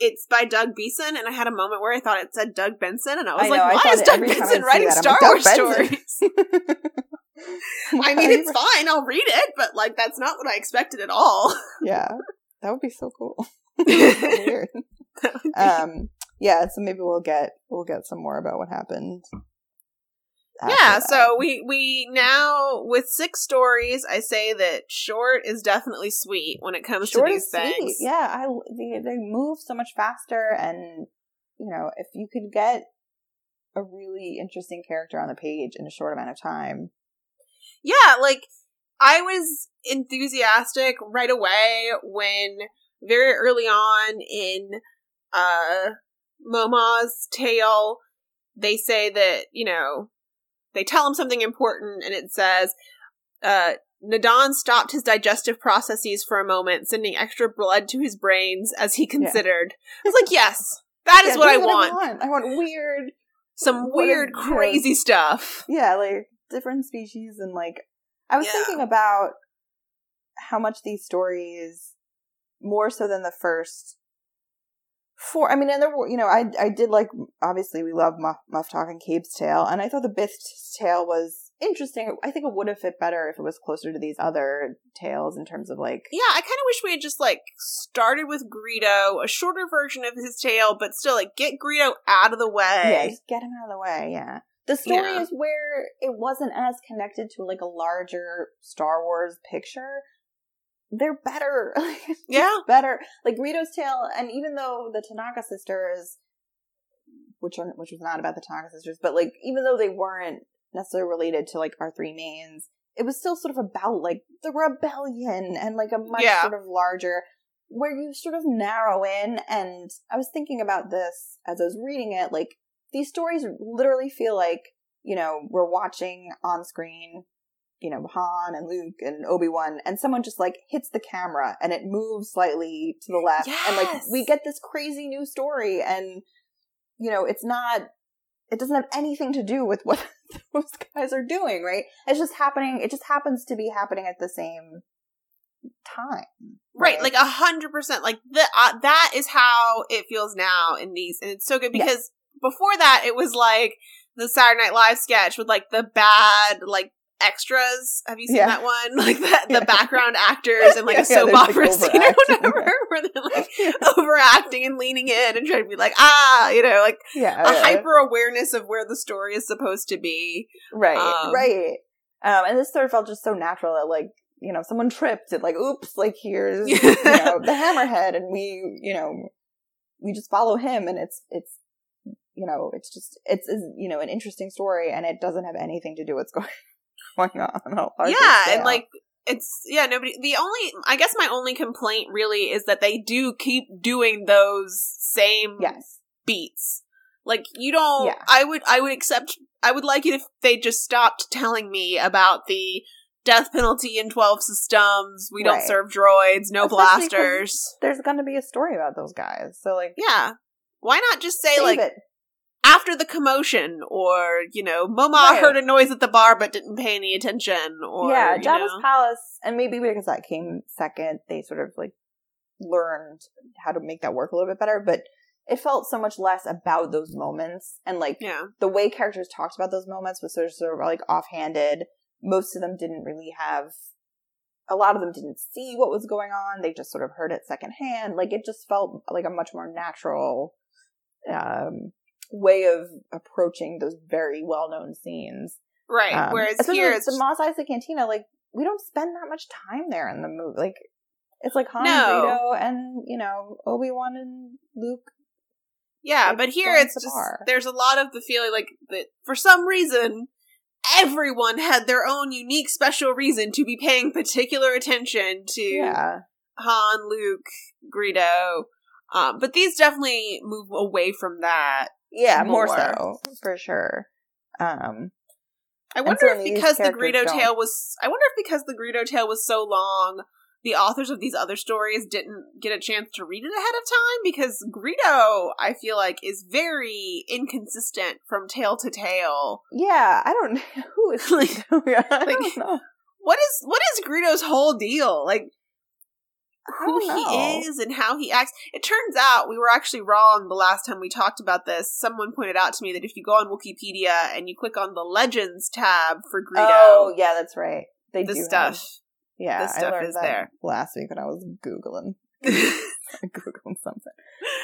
It's by Doug Beason, and I had a moment where I thought it said Doug Benson, and I was I like, know, I "Why is Doug I Benson writing that, Star like, Wars Benson." stories?" I mean, it's fine. I'll read it, but like that's not what I expected at all. yeah, that would be so cool. weird. um yeah so maybe we'll get we'll get some more about what happened yeah, that. so we we now with six stories, I say that short is definitely sweet when it comes short to these sweet things. yeah i they, they move so much faster and you know if you could get a really interesting character on the page in a short amount of time Yeah, like I was enthusiastic right away when very early on in uh Momaw's tale they say that, you know, they tell him something important and it says uh Nadon stopped his digestive processes for a moment, sending extra blood to his brains as he considered. I was like, yes, that is Yeah, what, I that's want. i want weird Some weird, yeah. crazy stuff. yeah like different species and like i was Yeah. thinking about how much these stories more so than the first four i mean and there were you know i i did like obviously we love muff, Muftak and Kabe's tale and i thought the bith's tale was interesting i think it would have fit better if it was closer to these other tales in terms of like Yeah, I kind of wish we had just like started with Greedo, a shorter version of his tale, but still like get Greedo out of the yeah way. just get him out of the way yeah the story Yeah. is where it wasn't as connected to like a larger star wars picture they're better. Like, it's just Yeah. better. Like Greedo's tale, and even though the Tonnika sisters, which are which was not about the Tonnika sisters, but like even though they weren't necessarily related to like our three mains, it was still sort of about like the rebellion and like a much Yeah. sort of larger where you sort of narrow in and I was thinking about this as I was reading it, like these stories literally feel like, you know, we're watching on screen, you know, Han and Luke and Obi-Wan and someone just like hits the camera and it moves slightly to the left and like we get this crazy new story and you know, it's not it doesn't have anything to do with what those guys are doing, right? It's just happening it just happens to be happening at the same time. Right, like a hundred percent. Like the uh, that is how it feels now in these, and it's so good Yes. because before that it was like the Saturday Night Live sketch with like the bad like extras. Have you seen Yeah. that one? Like the the Yeah. background actors and like Yeah, a soap opera like, scene or whatever, where they're like overacting and leaning in and trying to be like ah, you know, like a hyper awareness of where the story is supposed to be. Right, Um, right. Um, and this sort of felt just so natural that, like, you know, someone tripped and, like, oops, like, here's, you know, the hammerhead, and we, you know, we just follow him, and it's, it's, you know, it's just, it's, it's, you know, an interesting story, and it doesn't have anything to do with what's going, going on. yeah, and like it's yeah, nobody the only I guess my only complaint really is that they do keep doing those same yes. beats. Like you don't Yeah. I would I would accept I would like it if they just stopped telling me about the death penalty in 12 systems, we don't serve droids, no Especially blasters. There's going to be a story about those guys, so, like, Yeah. Why not just say save like it. After the commotion or, you know, Momaw Right. heard a noise at the bar but didn't pay any attention or yeah, you know. palace, and maybe because that came second, they sort of like learned how to make that work a little bit better. But it felt so much less about those moments, and like Yeah. the way characters talked about those moments was sort of, sort of like offhanded. Most of them didn't really have. A lot of them didn't see what was going on. They just sort of heard it secondhand. Like it just felt like a much more natural um, way of approaching those very well-known scenes. Right. Um, Whereas here it's the Mos Eisley Cantina, like we don't spend that much time there in the movie. Like it's like Han No. and Greedo and you know Obi Wan and Luke. Yeah, like, but here it's just bar. there's a lot of the feeling like that for some reason everyone had their own unique special reason to be paying particular attention to Yeah, Han, Luke, Greedo. Um, but these definitely move away from that. Yeah, more, More. so for sure. Um, I wonder certainly if because the characters Greedo don't. tale was I wonder if because the Greedo tale was so long the authors of these other stories didn't get a chance to read it ahead of time because Greedo, I feel like, is very inconsistent from tale to tale. yeah, I don't know who is Like- Greedo. I like- don't know. what is what is Greedo's whole deal? Like I who he is and how he acts. It turns out we were actually wrong the last time we talked about this. Someone pointed out to me that if you go on Wikipedia and you click on the Legends tab for Greedo, Oh, yeah, that's right. They the do have- stuff. yeah, the I stuff learned is that there. last week when I was googling googling something.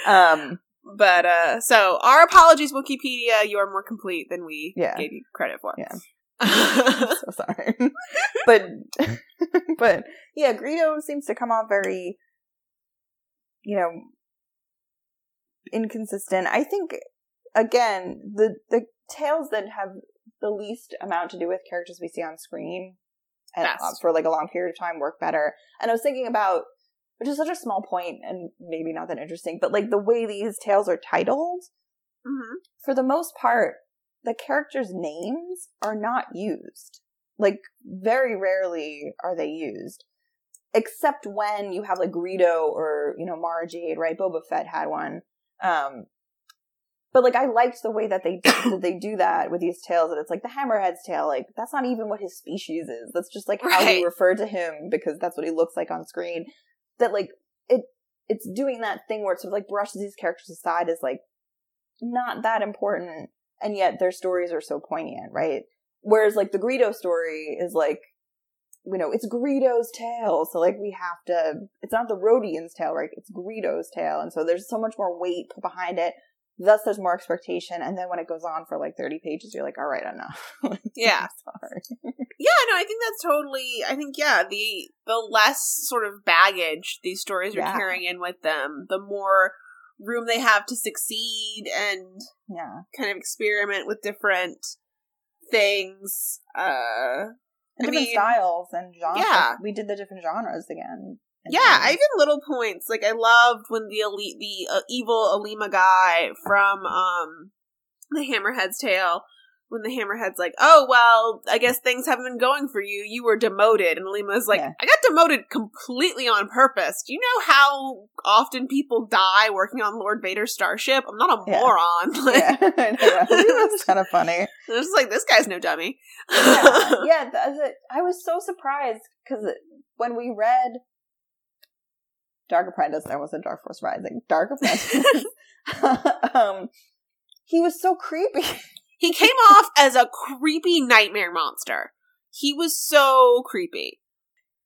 Um, but uh so our apologies, Wikipedia. You are more complete than we Yeah. gave you credit for. Yeah. so sorry. but but yeah, Greedo seems to come off very you know inconsistent. I think again, the the tales that have the least amount to do with characters we see on screen and uh, for like a long period of time work better. And I was thinking about which is such a small point and maybe not that interesting, but like the way these tales are titled, Mhm. for the most part, the characters' names are not used. Like, very rarely are they used. Except when you have like Greedo or, you know, Mara Jade, right? Boba Fett had one. Um, but like I liked the way that they that they do that with these tales. That it's like the Hammerhead's tale. Like that's not even what his species is. That's just like how Right. we refer to him because that's what he looks like on screen. That like it it's doing that thing where it sort of like brushes these characters aside as like not that important, and yet their stories are so poignant, right? Whereas like the Greedo story is like, you know, it's Greedo's tale, so like we have to. It's not the Rodian's tale, right? It's Greedo's tale, and so there's so much more weight put behind it. Thus, there's more expectation, and then when it goes on for like 30 pages, you're like, all right, enough. Yeah. sorry. Yeah, no, I think that's totally. I think yeah, the the less sort of baggage these stories are Yeah. carrying in with them, the more room they have to succeed and Yeah. kind of experiment with different things. Uh, And I different mean, styles and genres. yeah. We did the different genres again. Yeah, then- I even little points like I loved when the elite, the uh, evil Alima guy from um the Hammerhead's Tale. When the Hammerhead's like, oh well, I guess things haven't been going for you. You were demoted, and Alima's like, Yeah. I got demoted completely on purpose. Do you know how often people die working on Lord Vader's starship? I'm not a Yeah. moron. Like, yeah. That's kind of funny. It's just like this guy's no dummy. yeah, yeah. th- th- I was so surprised because when we read Dark Apprentice, I was a Dark Force Rising. Dark Apprentice. um, he was so creepy. He came off as a creepy nightmare monster. He was so creepy.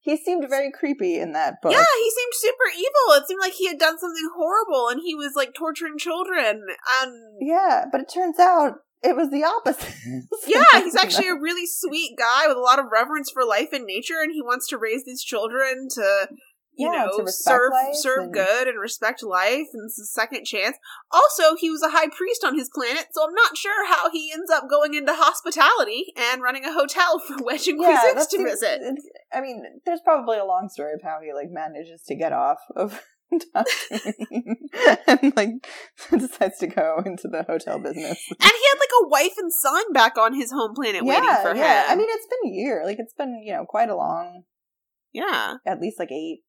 He seemed very creepy in that book. Yeah, he seemed super evil. It seemed like he had done something horrible and he was like torturing children. And Yeah, but it turns out it was the opposite. yeah, he's actually a really sweet guy with a lot of reverence for life and nature and he wants to raise these children to you Yeah, know, to respect serve serve and- good and respect life and it's a second chance. Also, he was a high priest on his planet, so I'm not sure how he ends up going into hospitality and running a hotel for Wedge and yeah, to visit. I mean, there's probably a long story of how he like manages to get off of and like decides to go into the hotel business. And he had like a wife and son back on his home planet waiting for yeah. him. I mean, it's been a year. Like it's been you know quite a long, yeah, at least like eight,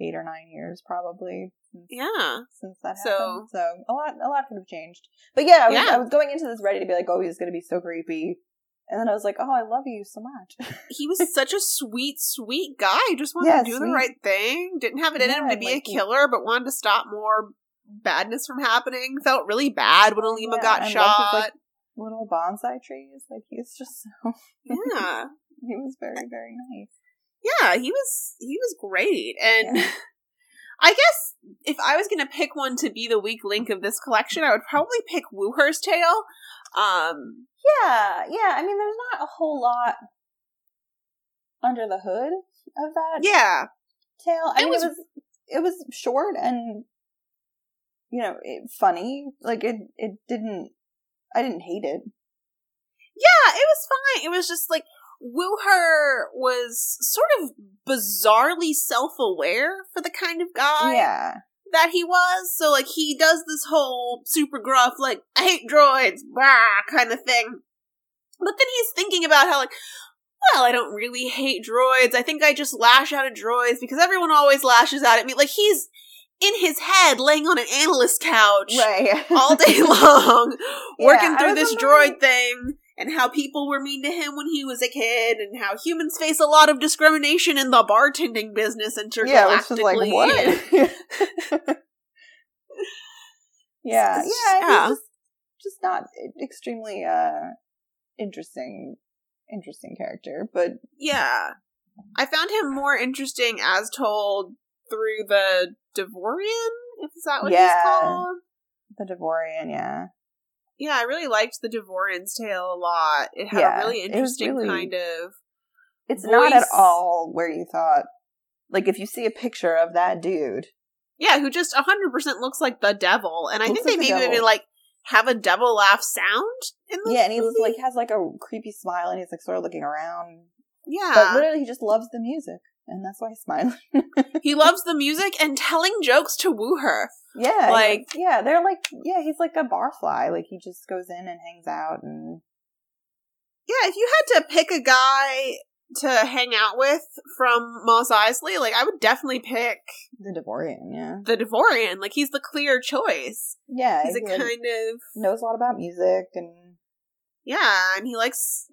eight or nine years probably since, yeah. since that So- happened. So a lot, a lot could have changed. But yeah, I was, Yeah. I was going into this ready to be like, oh, he's going to be so creepy. And then I was like, oh, I love you so much. He was such a sweet, sweet guy. Just wanted Yeah, to do the right thing. Didn't have it in him to be like- a killer, but wanted to stop more badness from happening. Felt really bad when Alima Yeah, got loved his, shot. like, Little bonsai trees. Like he's just so. yeah. He was very, very nice. Yeah, he was he was great. And Yeah. I guess if I was gonna pick one to be the weak link of this collection, I would probably pick Wuher's Tale. Um Yeah, yeah. I mean, there's not a whole lot under the hood of that yeah. tale. I It mean, was- it was it was short and you know it, funny. Like it, it didn't. I didn't hate it. Yeah, it was fine. It was just like Wuher was sort of bizarrely self aware for the kind of guy yeah, that he was. So like he does this whole super gruff, like, I hate droids, blah kind of thing. But then he's thinking about how like well, I don't really hate droids. I think I just lash out at droids because everyone always lashes out at me. Like he's in his head laying on an analyst couch right. all day long, working Yeah, I through this droid thing, and how people were mean to him when he was a kid, and how humans face a lot of discrimination in the bartending business intergalactically. yeah, which is like what? yeah, yeah. It's- yeah. just just not extremely uh interesting, interesting character, but yeah, I found him more interesting as told through the Devorian. Is that what Yeah. he's called? the Devorian, yeah. Yeah, I really liked the Devorian's tale a lot. It had Yeah, a really interesting really- kind of It's not at all where you thought. Like if you see a picture of that dude, Yeah, who just hundred percent looks like the devil, and I think they like the maybe even like have a devil laugh sound in the yeah, and he like has like a creepy smile, and he's like sort of looking around, yeah, but literally he just loves the music, and that's why he's smiling. he loves the music and telling jokes to Wuher. yeah, Like- yeah, they're like yeah, he's like a barfly. Like he just goes in and hangs out, and Yeah, if you had to pick a guy to hang out with from Mos Eisley, like I would definitely pick the Devorian, yeah, the Devorian. Like he's the clear choice. yeah, He's a he, like, kind of knows a lot about music, and yeah, and he likes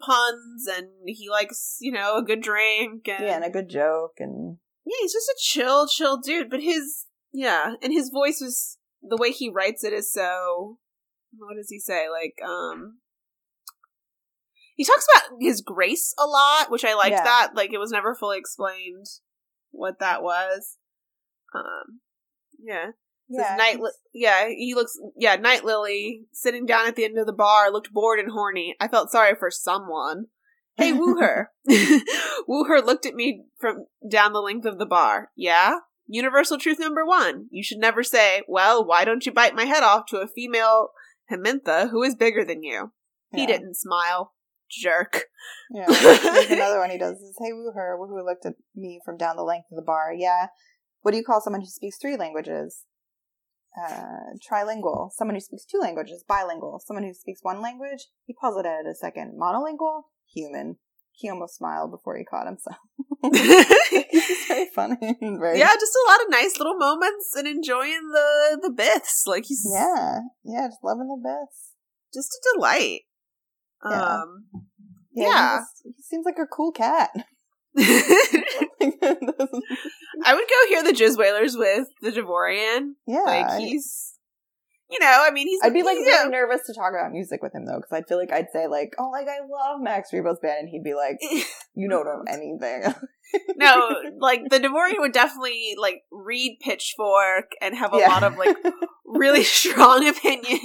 puns and he likes you know a good drink and yeah, and a good joke, and Yeah, he's just a chill, chill dude. But his yeah, and his voice was the way he writes it is so. What does he say? Like, um, he talks about his grace a lot, which I liked. Yeah. That like it was never fully explained what that was. Um, yeah, yeah, night. Yeah, he looks. Yeah, Night Lily sitting down at the end of the bar looked bored and horny. I felt sorry for someone. Hey, Wuher. Wuher looked at me from down the length of the bar. Yeah? Universal truth number one. You should never say, well, why don't you bite my head off to a female H'nemthe who is bigger than you? He Yeah. didn't smile. Jerk. Yeah. Another one he does is, hey, Wuher, who looked at me from down the length of the bar. Yeah. What do you call someone who speaks three languages? Uh, trilingual. Someone who speaks two languages. Bilingual. Someone who speaks one language. He paused it a second. Monolingual. Human. He almost smiled before he caught himself. He's very funny. very, yeah, just a lot of nice little moments and enjoying the the bits. Like he's Yeah. Yeah. Just loving the bits. just a delight. Yeah. Um he Yeah. just- He, seems like a cool cat. I would go hear the Jizz Wailers with the Devorian. yeah. Like he's, you know, I mean, he's. I'd be like yeah. nervous to talk about music with him though, because I'd feel like I'd say like, "Oh, like I love Max Rebo's band," and he'd be like, "You don't know anything." no, like the Devorian would definitely like read Pitchfork and have a Yeah. lot of like really strong opinions.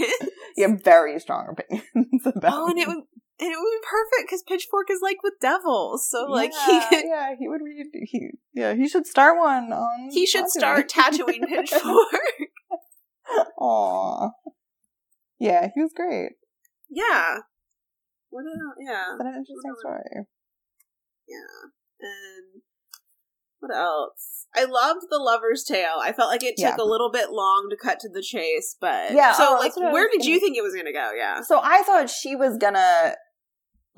have very strong opinions about. Oh, and it would. And it would be perfect because Pitchfork is like with devils, so like yeah, he could, yeah, he would read. He, yeah, he should start one on. he should on start tattooing Pitchfork. Aw. Yeah, he was great. yeah. What else? Yeah. It's an interesting story. Yeah, and what else? I loved the lover's tale. I felt like it took Yeah. a little bit long to cut to the chase, but Yeah, So, oh, like, what where did you gonna- think it was going to go? Yeah. So I thought she was gonna,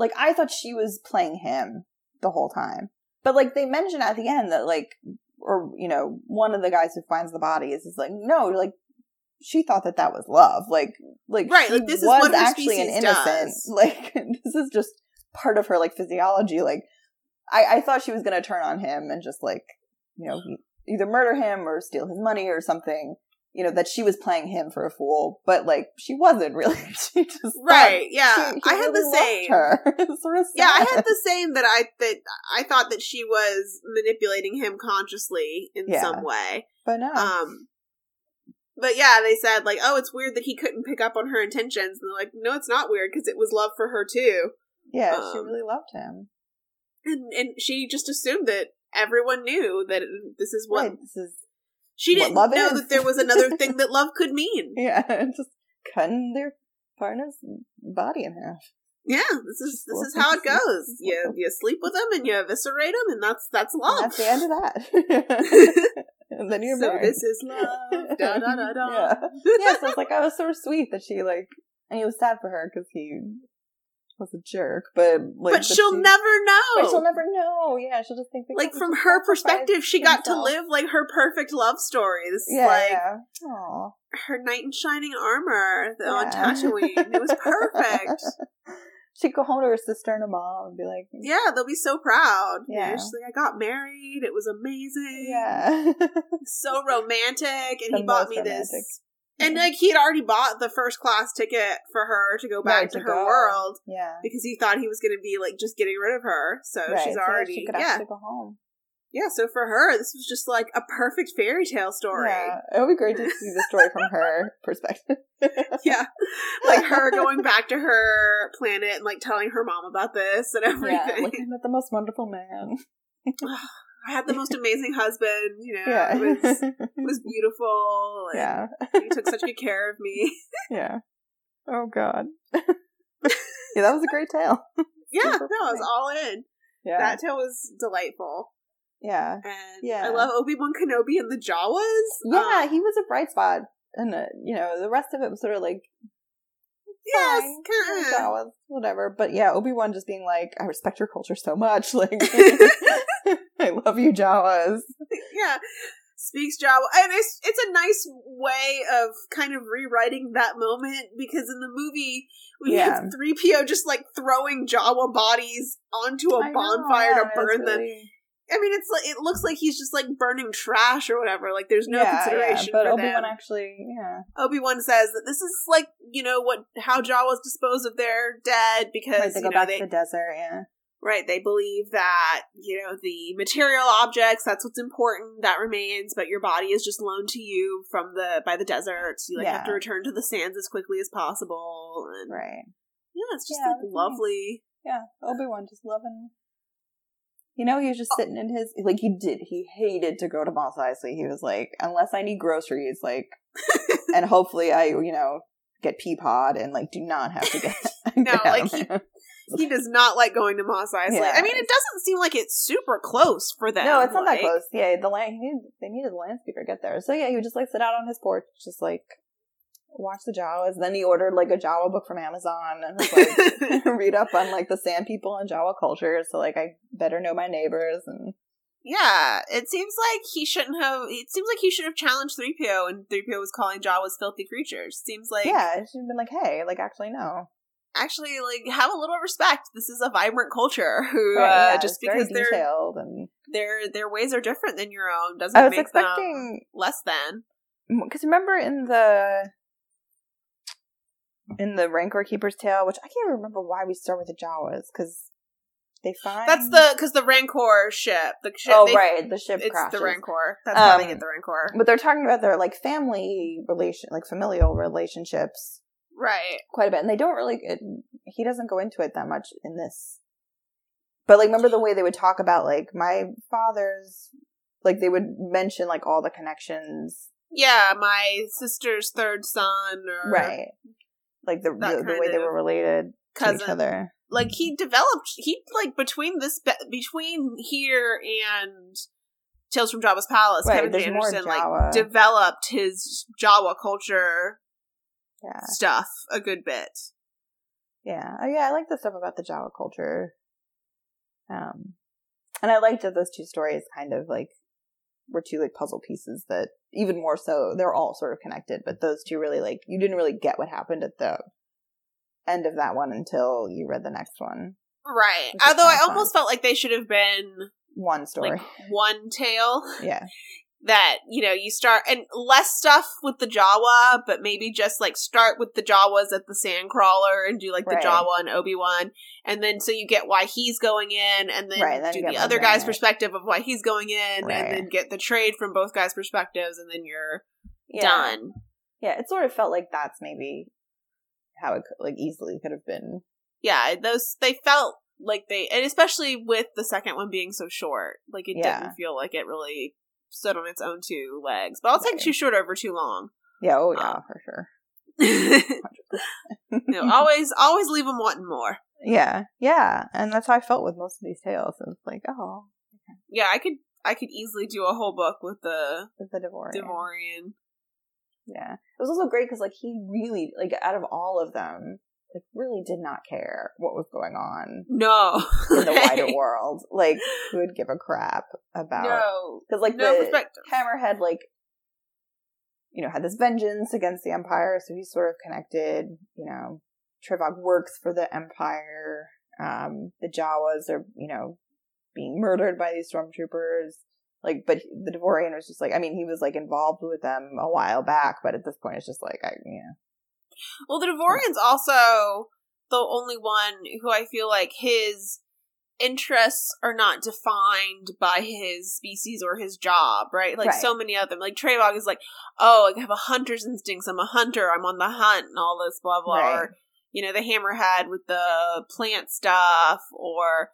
like, I thought she was playing him the whole time. But like they mention at the end that like, or you know, one of the guys who finds the bodies is like, no, like she thought that that was love. Like, like Right, like, this is was what actually an innocent. does. Like this is just part of her like physiology. Like, I I thought she was gonna turn on him and just like, you know, either murder him or steal his money or something. You know that she was playing him for a fool, but like she wasn't really. she just thought Right. Yeah. she- he I had really the same. Her. Sort of Yeah, I had the same that I that I thought that she was manipulating him consciously in Yeah. some way. but no. Um but yeah, they said like, "Oh, it's weird that he couldn't pick up on her intentions." And they're like, "No, it's not weird because it was love for her too." yeah, she um, really loved him. And and she just assumed that everyone knew that this is what right, this is She didn't love know is. that there was another thing that love could mean. yeah, just cutting their partner's body in half. Yeah, this is this is how it goes. You you sleep with them and you eviscerate them, and that's that's And love. that's the end of that. and then you're so married. this is love. Da, da, da, da. Yeah. yeah, so it's like oh, I was so sweet that she like, and it was sad for her because he was a jerk, but like, but she'll she- never know. But she'll never know. Yeah, she'll just think like from her perspective, she got to live like her perfect love story. This Yeah, like yeah. Her knight in shining armor on Yeah. Tatooine. It was perfect. She'd go home to her sister and her mom and be like, mm. Yeah, they'll be so proud. You know, Yeah. she's like, I got married. It was amazing. yeah. So romantic. And The he bought me this. And mm-hmm. like he had already bought the first class ticket for her to go back Right, to, to her go. world yeah. because he thought he was going to be like just getting rid of her. So Right, she's so already she could yeah actually go home. yeah. So for her, this was just like a perfect fairy tale story. Yeah, it would be great to see the story from her perspective. Yeah. like her going back to her planet and like telling her mom about this and yeah, everything. like I met the most wonderful man. I had the most amazing husband. You know, Yeah, it was was beautiful. Yeah, he took such good care of me. yeah. Oh God. yeah, that was a great tale. yeah, no, I was all in. Yeah, That tale was delightful. yeah, And Yeah. I love Obi Wan Kenobi and the Jawas. yeah. Um, he was a bright spot, and uh, you know the rest of it was sort of like yes, fine. Whatever. But yeah, Obi Wan just being like, I respect your culture so much. Like, I love you, Jawas. yeah. Speaks Jawa, and it's it's a nice way of kind of rewriting that moment because in the movie we Yeah. have three PO just like throwing Jawa bodies onto a I know, bonfire yeah, to burn them. I mean, it's like it looks like he's just like burning trash or whatever. Like there's no yeah, consideration yeah, but Obi Wan actually, yeah, Obi Wan says that this is like you know what how Jawas dispose of their dead because right, they go know back they to the desert. Yeah, right they believe that you know the material objects that's what's important that remains, but your body is just loaned to you from the by the desert. So you like have to return to the sands as quickly as possible, and right. yeah, it's just Yeah, like that's nice. lovely, Yeah, Obi Wan just loving. You know, he was just Oh. sitting in his like he did. He hated to go to Mos Eisley. He was like, unless I need groceries, like, and hopefully I, you know, get Peapod and like do not have to get. No, get like, he- he does not like going to Mos Eisley. Yeah. I mean, it doesn't seem like it's super close for them. No, it's not like- that close. Yeah, the land. He needed, they needed the landspeeder to get there. So yeah, he would just like sit out on his porch, just like watch the Jawas. Then he ordered like a Jawa book from Amazon and was like read up on like the Sand people and Jawa culture. So like I better know my neighbors and Yeah, it seems like he shouldn't have. It seems like he should have challenged 3PO, and 3PO was calling Jawas filthy creatures. Seems like, yeah, it should have been like, hey, like actually no. actually, like, have a little respect. This is a vibrant culture who, Right, uh, yeah, just it's very because detailed and their their ways are different than your own doesn't I was make them expecting less than. because remember in the in the Rancor Keeper's Tale, which I can't remember why we start with the Jawas because they find That's the because the Rancor ship, the ship. oh they- right the ship It's crashes. the Rancor. That's how they Um, get the Rancor. But they're talking about their like family relation, like familial relationships, Right. quite a bit, and they don't really. It, he doesn't go into it that much in this. But like, remember the way they would talk about like my father's, like they would mention like all the connections, Yeah, my sister's third son, or right? Like the the, the way they were related to each other. like he developed he like between this between here and Tales from Jabba's Palace, Right, Kevin Anderson like developed his Jawa culture Yeah, stuff a good bit. yeah, oh, yeah. I like the stuff about the Jawa culture. Um, and I liked that those two stories kind of like were two like puzzle pieces that even more so they're all sort of connected, but those two really like you didn't really get what happened at the end of that one until you read the next one. Right. Although I kinda almost felt like they should have been One story. like one tale yeah. that, you know, you start and less stuff with the Jawa, but maybe just like start with the Jawas at the Sandcrawler and do like the Right. Jawa and Obi-Wan and then so you get why he's going in and then, Right, then do the other guy's Janet. perspective of why he's going in Right. and then get the trade from both guys' perspectives and then you're yeah. done. Yeah, it sort of felt like that's maybe how it like easily could have been. Yeah, those they felt like they and especially with the second one being so short, like it Yeah. didn't feel like it really stood on its own two legs. But I'll take too short over too long. Yeah, oh yeah, Um, for sure. you know, always always leave them wanting more. Yeah, yeah, and that's how I felt with most of these tales. It was like, oh, Yeah, I could I could easily do a whole book with the with the Devorian. Devorian. Yeah, it was also great because like he really like out of all of them, like really did not care what was going on No, in the wider world. Like, who would give a crap about? No, because like no the perspective. Hammerhead, like you know, had this vengeance against the Empire, so he's sort of connected. You know, Trevagg works for the Empire. Um, the Jawas are, you know, being murdered by these stormtroopers. Like, but the Devorian was just like, I mean, he was like involved with them a while back, but at this point, it's just like, I, you know, Well, the Devorian's also the only one who I feel like his interests are not defined by his species or his job, right? Like Right. so many of them. Like Trevagg is like, oh, I have a hunter's instincts. I'm a hunter. I'm on the hunt and all this blah blah. Right. Or you know, the Hammerhead with the plant stuff or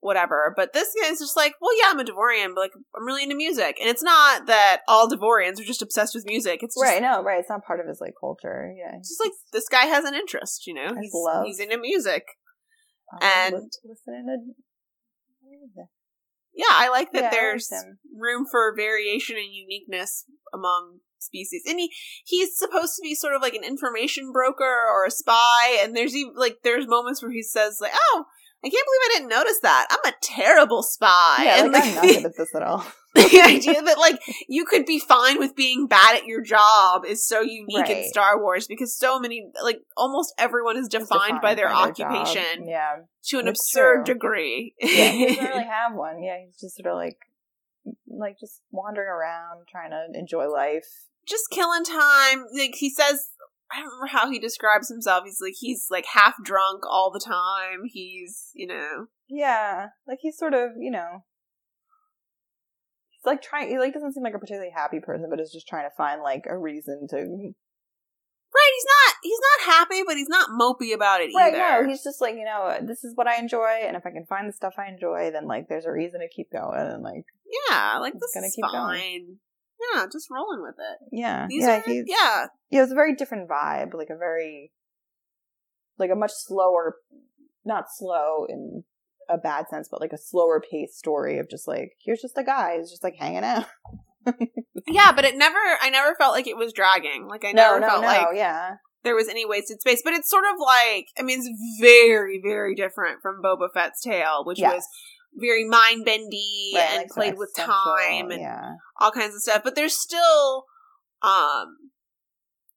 whatever. But this guy's just like, well, yeah, I'm a Devorian, but like I'm really into music. And it's not that all Devorians are just obsessed with music. It's just right? No, right. It's not part of his like culture. Yeah, it's just like this guy has an interest, you know. I He's, love- he's into music. Um, and- listening to music. Yeah, I like that Yeah, I like there's room for variation and uniqueness among species. And he he's supposed to be sort of like an information broker or a spy, and there's even like there's moments where he says like, "Oh, I can't believe I didn't notice that. I'm a terrible spy." Yeah, and like I'm not good at this at all. the idea that like you could be fine with being bad at your job is so unique in Star Wars because so many like almost everyone is It's defined, by their job. occupation Yeah, to an That's absurd true. degree. yeah. He doesn't really have one. Yeah, he's just sort of like, like just wandering around trying to enjoy life. just killing time. Like he says, I don't remember how he describes himself. He's like he's like half drunk all the time. He's you know Yeah, like he's sort of you know, he's like trying. He like doesn't seem like a particularly happy person, but is just trying to find like a reason to. right. He's not. He's not happy, but he's not mopey about it Right, either. no, he's just like, you know, this is what I enjoy, and if I can find the stuff I enjoy, then like there's a reason to keep going, and like, yeah, like this gonna is keep going. Yeah, just rolling with it. yeah, These yeah, are, yeah, yeah, it's a very different vibe, like a very, like a much slower, not slow in a bad sense, but like a slower paced story of just like here's just a guy who's just like hanging out. yeah. But it never. I never felt like it was dragging. Like I no, never no, felt no, like yeah, there was any wasted space. But it's sort of like. I mean, it's very, very different from Boba Fett's tale, which Yes. was very mind bendy Right, and like, played with time and yeah, all kinds of stuff but there's still um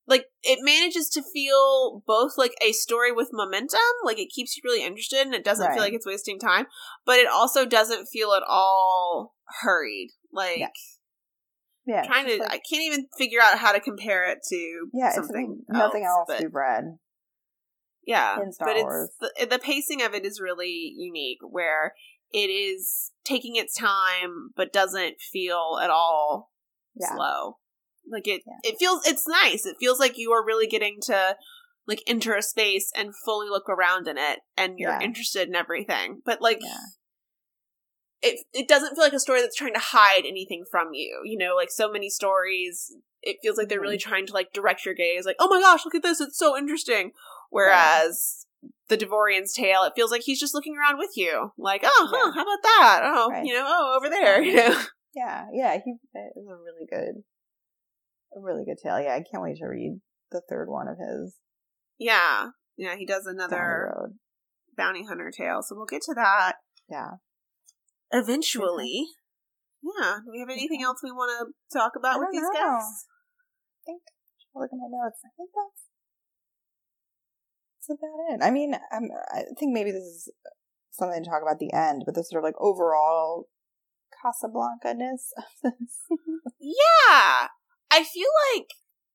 like it manages to feel both like a story with momentum like it keeps you really interested and it doesn't Right. feel like it's wasting time but it also doesn't feel at all hurried like Yeah. yeah, trying to just, i can't even figure out how to compare it to yeah, it's something nothing else but we've read. yeah but Wars. it's the, the pacing of it is really unique where it is taking its time but doesn't feel at all Yeah, slow. Like it, Yeah. it feels it's nice. It feels like you are really getting to like enter a space and fully look around in it, and you're Yeah. interested in everything. But like, it it doesn't feel like a story that's trying to hide anything from you. You know, like so many stories, it feels like they're really Mm-hmm. trying to like direct your gaze. Like, oh my gosh, look at this! It's so interesting. Whereas. The Devorian's tale, it feels like he's just looking around with you. Like, oh, huh, Yeah. how about that? Oh, Right. you know, oh, over there, you know. yeah, yeah. He it was a really good, a really good tale. Yeah, I can't wait to read the third one of his. Yeah. Yeah, he does another bounty hunter tale. So we'll get to that Yeah. eventually. Yeah. Do we have anything else we want to talk about I with these know. guests? Look at my notes. I think that's about it. I mean, I'm, I think maybe this is something to talk about at the end, but the sort of like overall Casablanca ness of this. Yeah. I feel like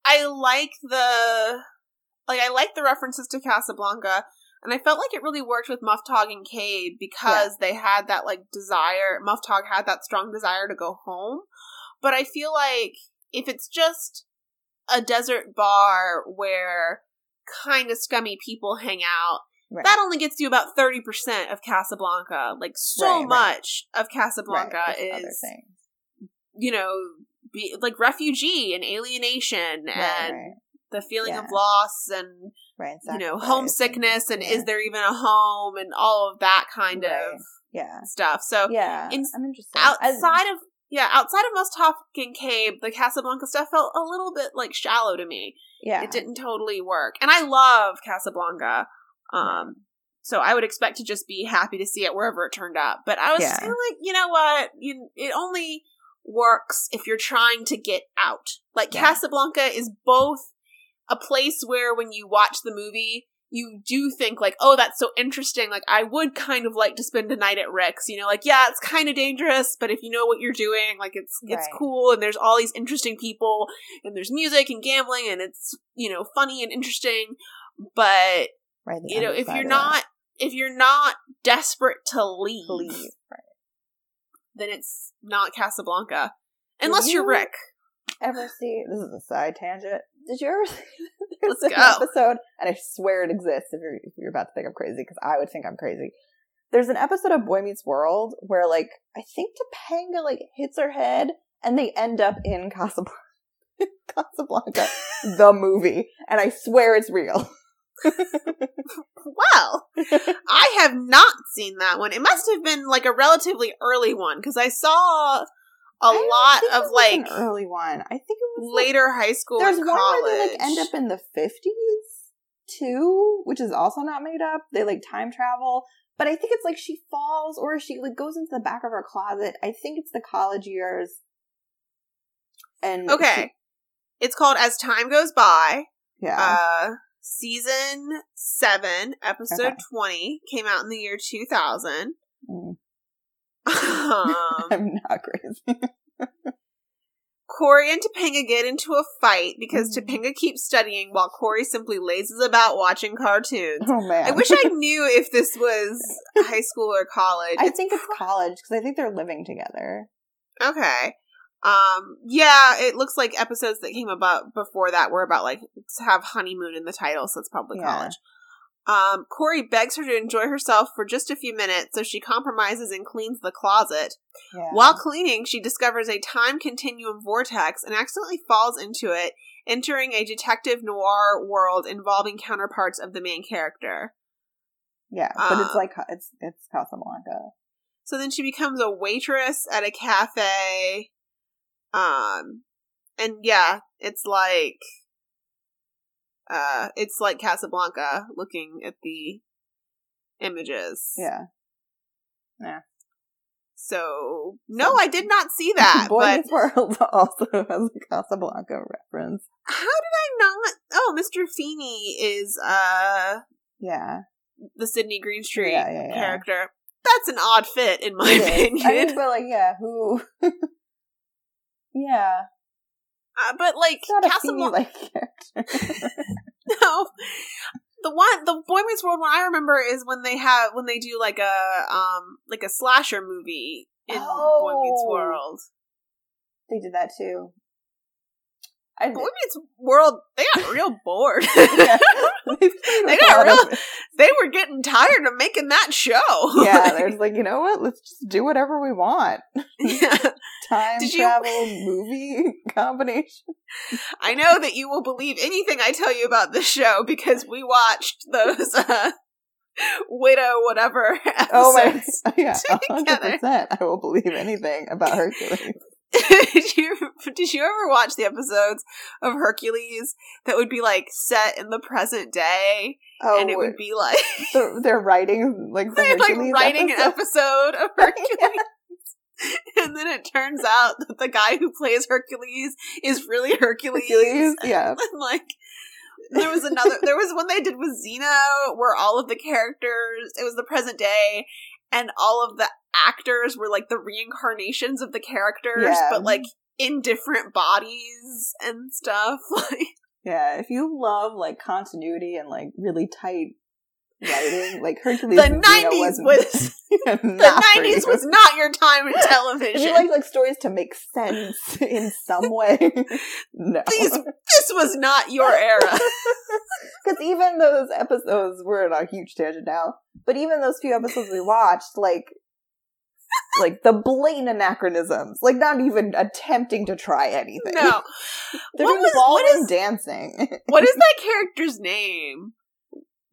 I like the like I like the references to Casablanca and I felt like it really worked with Muftak and Kabe because they had that like desire Muftak had that strong desire to go home. But I feel like if it's just a desert bar where kind of scummy people hang out, right. that only gets you about 30% of Casablanca. Like, so Right, right. much of. Casablanca is, you know, be, like refugee and alienation Right, and right, the feeling of loss and, right. you know, homesickness and yeah. is there even a home and all of that kind Right. of Yeah. stuff. So, Yeah. in- I'm interested. Outside of, yeah, outside of Muftak and Kabe, the Casablanca stuff felt a little bit like shallow to me. Yeah. it didn't totally work. And I love Casablanca. Um so I would expect to just be happy to see it wherever it turned up. But I was Yeah. kind of like, you know what? You it only works if you're trying to get out. Like Yeah. Casablanca is both a place where when you watch the movie you do think like, oh, that's so interesting. Like, I would kind of like to spend a night at Rick's. You know, like, yeah, it's kind of dangerous, but if you know what you're doing, like, it's it's cool, and there's all these interesting people, and there's music and gambling, and it's you know funny and interesting. But right. you know, if you're not if you're not desperate to leave, leave, right. then it's not Casablanca, unless you're Rick. ever see this is a side tangent did you ever see there's an episode and i swear it exists if you're if you're about to think i'm crazy because i would think i'm crazy. There's an episode of boy meets world where like i think topanga like hits her head and they end up in casablanca casablanca the movie and i swear it's real. Well, I have not seen that one. It must have been like a relatively early one because I saw a lot of it was like an early one i think it was like, later high school There's one college. where they like end up in the fifties too, which is also not made up. They like time travel, but I think it's like she falls or she like goes into the back of her closet. I think it's the college years. And okay, it's called As Time Goes By. yeah, Uh, season seven, episode Okay. twenty, came out in the year two thousand. Mm. Um, I'm not crazy. Cory and Topanga get into a fight because Mhm. Topanga keeps studying while Cory simply lazes about watching cartoons. oh man, I wish I knew if this was high school or college. I think it's college because I think they're living together. Okay. Um, yeah, it looks like episodes that came about before that were about like to have honeymoon in the title, so it's probably Yeah. college. Um, Cory begs her to enjoy herself for just a few minutes, so she compromises and cleans the closet. Yeah. While cleaning, she discovers a time continuum vortex and accidentally falls into it, entering a detective noir world involving counterparts of the main character. yeah, but it's uh, like it's it's Casablanca. So then she becomes a waitress at a cafe. Um and yeah, it's like uh it's like Casablanca looking at the images. Yeah. Yeah. So no, I did not see that. Boy but Meets World also has a Casablanca reference. how did I not Oh, Mr. Feeney is uh Yeah. the Sydney Greenstreet Yeah, yeah, yeah. character. That's an odd fit in my It is. opinion. I mean, but like, yeah, who? yeah, uh, but like it's not a Casablanca like no. The one, the Boy Meets World one I remember is when they have when they do like a um like a slasher movie in Boy Meets Oh. World. they did that too. I Boy Meets World, they got real bored. yeah, they, got real- they were getting tired of making that show. yeah, they're like, you know what? Let's just do whatever we want. Yeah. Time Did you- travel movie combination. I know that you will believe anything I tell you about this show because we watched those uh, widow whatever episodes. Oh my, yeah, hundred together. percent. I will believe anything about Hercules. did you did you ever watch the episodes of Hercules that would be like set in the present day Oh, and it would be like they're, they're writing like the they're like Hercules writing an episode. episode of Hercules and then it turns out that the guy who plays Hercules is really Hercules, Hercules, yeah. and like there was another there was one they did with Xena where all of the characters it was the present day and all of the actors were like the reincarnations of the characters Yeah. but like in different bodies and stuff like Yeah, if you love like continuity and like really tight writing, like Hercules the 90s wasn't the 90s was not your time in television you like like stories to make sense in some way, no. These, this was not your era Because even those episodes, we're on a huge tangent now, but even those few episodes we watched, like, like the blatant anachronisms, like not even attempting to try anything. no They're What doing was- ballroom what is- dancing. what is that character's name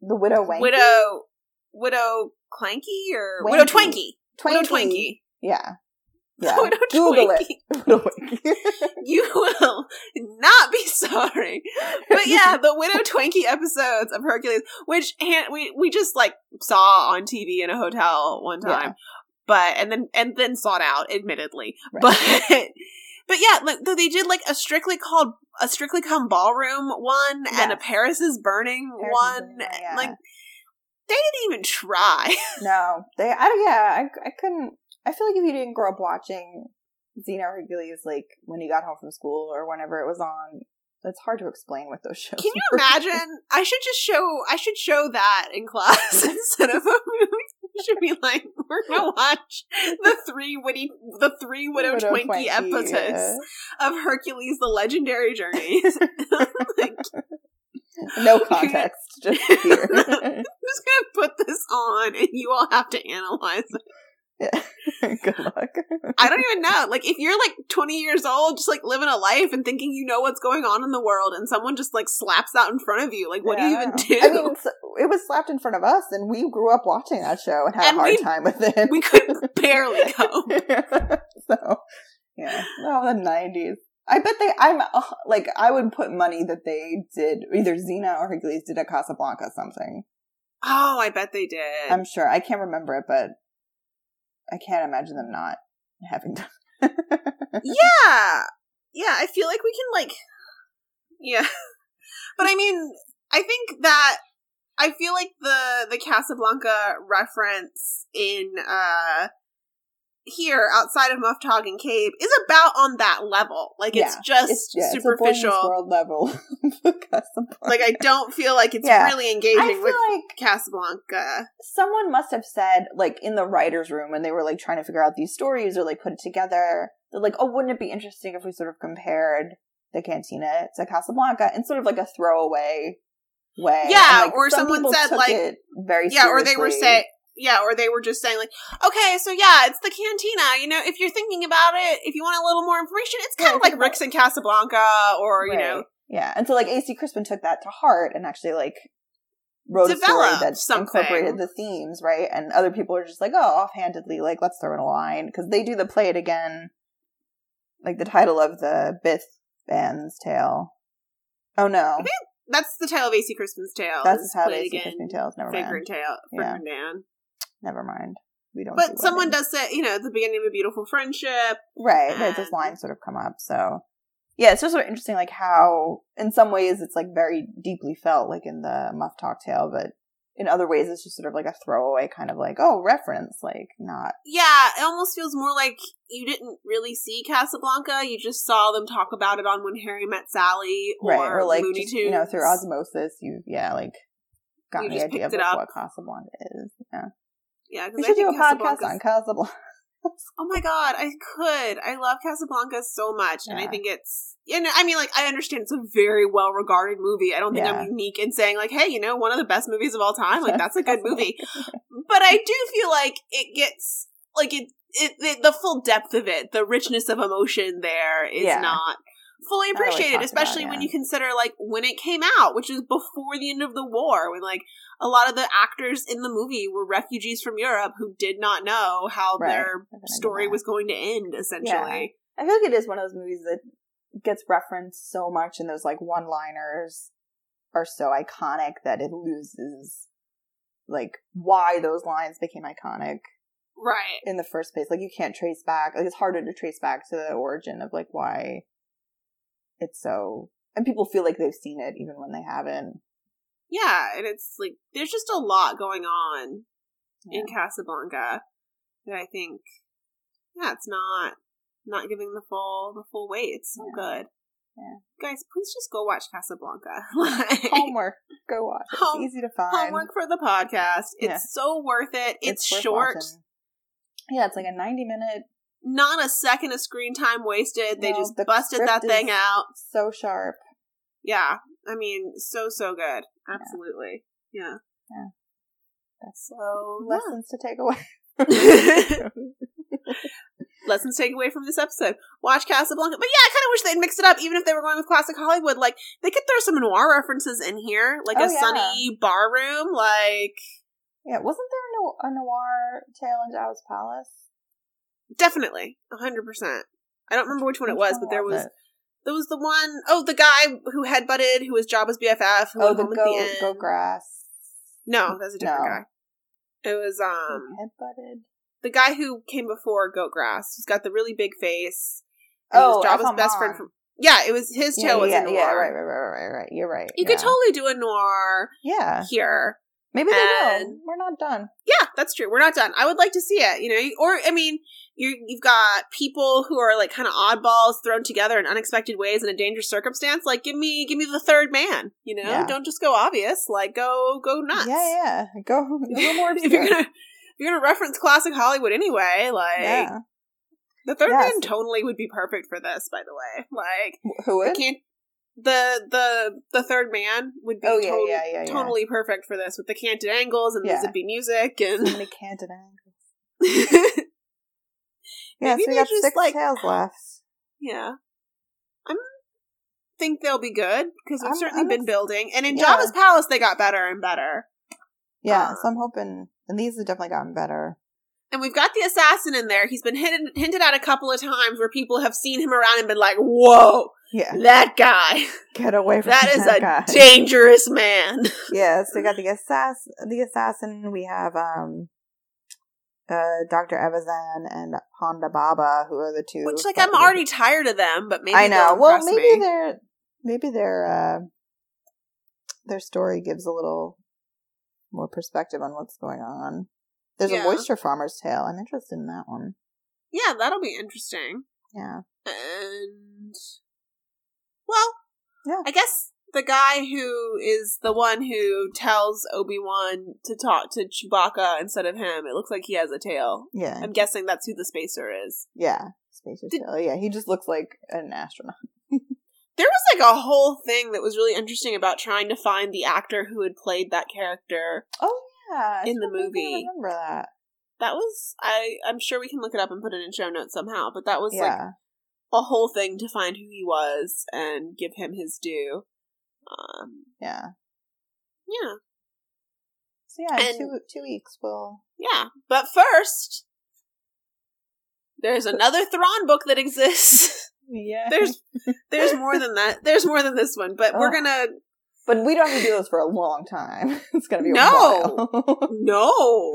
the widow Wanky? widow widow clanky or Wanky. widow twanky widow Twanky. twanky Yeah. Yeah. widow Google twanky. it. Widow Wanky. you will not be sorry but yeah the widow twanky episodes of hercules which we we just like saw on tv in a hotel one time Yeah. but and then and then sought out admittedly Right. but but yeah like though they did like a strictly called a strictly come ballroom one and a paris is burning Paris is one Burning, yeah. like they didn't even try No, they. I don't- yeah, I, I couldn't. I feel like if you didn't grow up watching Xena Hercules, like when you got home from school or whenever it was on, it's hard to explain what those shows. Can you were. imagine? I should just show. I should show that in class instead of a movie. Should be like we're gonna watch the three witty, the three widow, Widow Twinkie, Twanky, episodes yeah. of Hercules: The Legendary Journey. like, No context, just here. who's gonna put this on, and you all have to analyze it? Yeah. Good luck. I don't even know. Like, if you're like 20 years old, just like living a life and thinking you know what's going on in the world, and someone just like slaps that in front of you, like, what Yeah, do you even do? I mean, it was slapped in front of us, and we grew up watching that show and had And a hard we- time with it. we could barely go. so, yeah. Oh, the nineties. I bet they. I'm uh, like, I would put money that they did either Xena or Hercules did a Casablanca something. Oh, I bet they did. I'm sure. I can't remember it, but I can't imagine them not having done. yeah. Yeah, I feel like we can like Yeah. But I mean, I think that I feel like the the Casablanca reference in uh here outside of Muftog Cave is about on that level. Like it's just It's, yeah, superficial. It's a world level. Like I don't feel like it's Yeah. really engaging I feel with like Casablanca. someone must have said, like, in the writer's room when they were, like, trying to figure out these stories or, like, put it together, they're like, oh, wouldn't it be interesting if we sort of compared the cantina to Casablanca in sort of like a throwaway way? Yeah, And, like, or some someone said, like- very Yeah, or they were saying yeah, or they were just saying like, okay, so yeah, it's the cantina. You know, if you're thinking about it, if you want a little more information, it's kind Yeah, of like Rick's in Casablanca, or you know, Yeah, and so, like, AC Crispin took that to heart and actually, like, wrote a story that something. incorporated the themes, right? And other people are just like, oh, offhandedly, like, let's throw in a line. Because they do the play it again, like, the title of the Bith Band's Tale. Oh, no. that's the tale of AC Crispin's tale. That's is the title of played AC again. Crispin Tales. Never mind. Figrin tale, Yeah. D'an. Never mind. We don't do But someone does say, you know, at the beginning of a beautiful friendship. Right, right. Those lines sort of come up. So, yeah, it's just sort of interesting, like, how, in some ways, it's, like, very deeply felt, like, in the Muftak Tale, but in other ways, it's just sort of like a throwaway kind of like, oh, reference, like, not. Yeah, it almost feels more like you didn't really see Casablanca. You just saw them talk about it on When Harry Met Sally or, right, or like, Looney just, you know, through osmosis, you, yeah, like, got You the idea of like, what Casablanca is. Yeah. Yeah, We I should do a podcast on Casablanca. Oh my god, I could. I love Casablanca so much, and I think it's. You know, I mean, like I understand it's a very well regarded movie. I don't think Yeah. I'm unique in saying like, hey, you know, one of the best movies of all time. Like that's a good movie. But I do feel like it gets like it. It, it the full depth of it, the richness of emotion there is Yeah. not fully Not really appreciated, about, especially when you consider like when it came out, which is before the end of the war, when like a lot of the actors in the movie were refugees from Europe who did not know how Right. their I can imagine story was going to end essentially. I feel like it is one of those movies that gets referenced so much, and those like one liners are so iconic that it loses like why those lines became iconic Right. in the first place. Like you can't trace back. Like it's harder to trace back to the origin of like why it's so. And people feel like they've seen it even when they haven't. Yeah, and it's like there's just a lot going on Yeah. in Casablanca that I think yeah, it's not not giving the full the full weight. It's so good. Yeah. Guys, please just go watch Casablanca. like, Homework. Go watch. it. Home- it's easy to find. homework for the podcast. It's Yeah. so worth it. It's, worth short. watching. Yeah, it's like a ninety minute. Not a second of screen time wasted. They just the busted that thing out. So sharp. Yeah. I mean, so so good. Absolutely. Yeah. Yeah. That's so Lessons to take away. lessons take away from this episode. Watch Casablanca. But yeah, I kind of wish they'd mixed it up, even if they were going with classic Hollywood. Like, they could throw some noir references in here, like Oh, a yeah. sunny bar room. Like, Yeah, wasn't there a, no- a noir tale in Jabba's Palace? Definitely, 100%. I don't remember which one it was, but there was. There was the one oh the guy who headbutted, who whose job was Jabba's BFF, who Oh, the go the end. go grass. No, that's a different No. guy. It was um headbutted. the guy who came before Goat Grass. who's got the really big face. Oh, Jabba's best friend from. Yeah, it was his Yeah, tail was yeah, a noir. yeah, right, right, right, right, right. You're right. You yeah. could totally do a noir Yeah, here. maybe they will. We're not done. Yeah, that's true. We're not done. I would like to see it. You know, or I mean, you you've got people who are like kind of oddballs thrown together in unexpected ways in a dangerous circumstance. Like, give me, give me the third man. You know, Yeah. don't just go obvious. Like, go, go nuts. Yeah, yeah. Go, go more if you're gonna, if you're gonna reference classic Hollywood anyway, like yeah. the third Yes. man totally would be perfect for this. By the way, like Who would? can't. The the the third man would be Oh, yeah, tot- yeah, yeah, totally perfect for this with the canted angles and the zippy music So and the canted angles. Yeah, Maybe so they're got just, six like- tales left. Yeah. I think they'll be good because we've I'm- certainly I'm been ex- building. And in Yeah. Jabba's Palace, they got better and better. Yeah, Uh, so I'm hoping, and these have definitely gotten better. And we've got the assassin in there. He's been hinted, hinted at a couple of times where people have seen him around and been like, whoa, Yeah, that guy. get away from that. That is that a guy. dangerous man. yeah, so we got the assassin. The assassin. We have um, uh, Doctor Evazan and Ponda Baba, who are the two. Which, like, I'm already tired of them, but maybe I know. Well, maybe me. their maybe their uh, their story gives a little more perspective on what's going on. There's Yeah. a moisture farmer's tale. I'm interested in that one. Yeah, that'll be interesting. Yeah. And well, Yeah. I guess the guy who is the one who tells Obi Wan to talk to Chewbacca instead of him, it looks like he has a tail. Yeah. I'm guessing that's who the spacer is. Yeah. Space Did- Tail. Yeah, he just looks like an astronaut. There was like a whole thing that was really interesting about trying to find the actor who had played that character. Oh yeah. In the still think I movie. remember that. That was I I'm sure we can look it up and put it in show notes somehow, but that was like a whole thing to find who he was and give him his due. Um yeah. yeah. So yeah, And- two two weeks we'll Yeah. But first there's another Thrawn book that exists. Yeah. there's there's more than that. There's more than this one, but we're Oh. gonna But we don't have to do this for a long time. It's gonna be a No. No.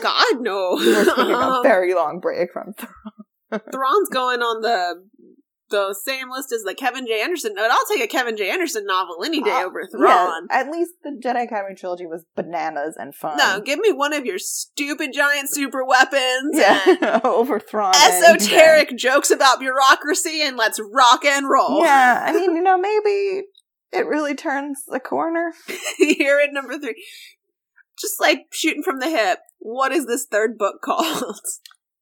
God no. We're taking a Um, very long break from Thrawn. Thrawn's going on the the same list as the Kevin J. Anderson, but I'll take a Kevin J. Anderson novel any day Uh, over Yeah, Thrawn. at least the Jedi Academy trilogy was bananas and fun. No, give me one of your stupid giant super weapons and yeah, over Thrawn. and esoteric jokes about bureaucracy and let's rock and roll. Yeah, I mean, you know, maybe it really turns the corner. Here at number three. Just like shooting from the hip. What is this third book called?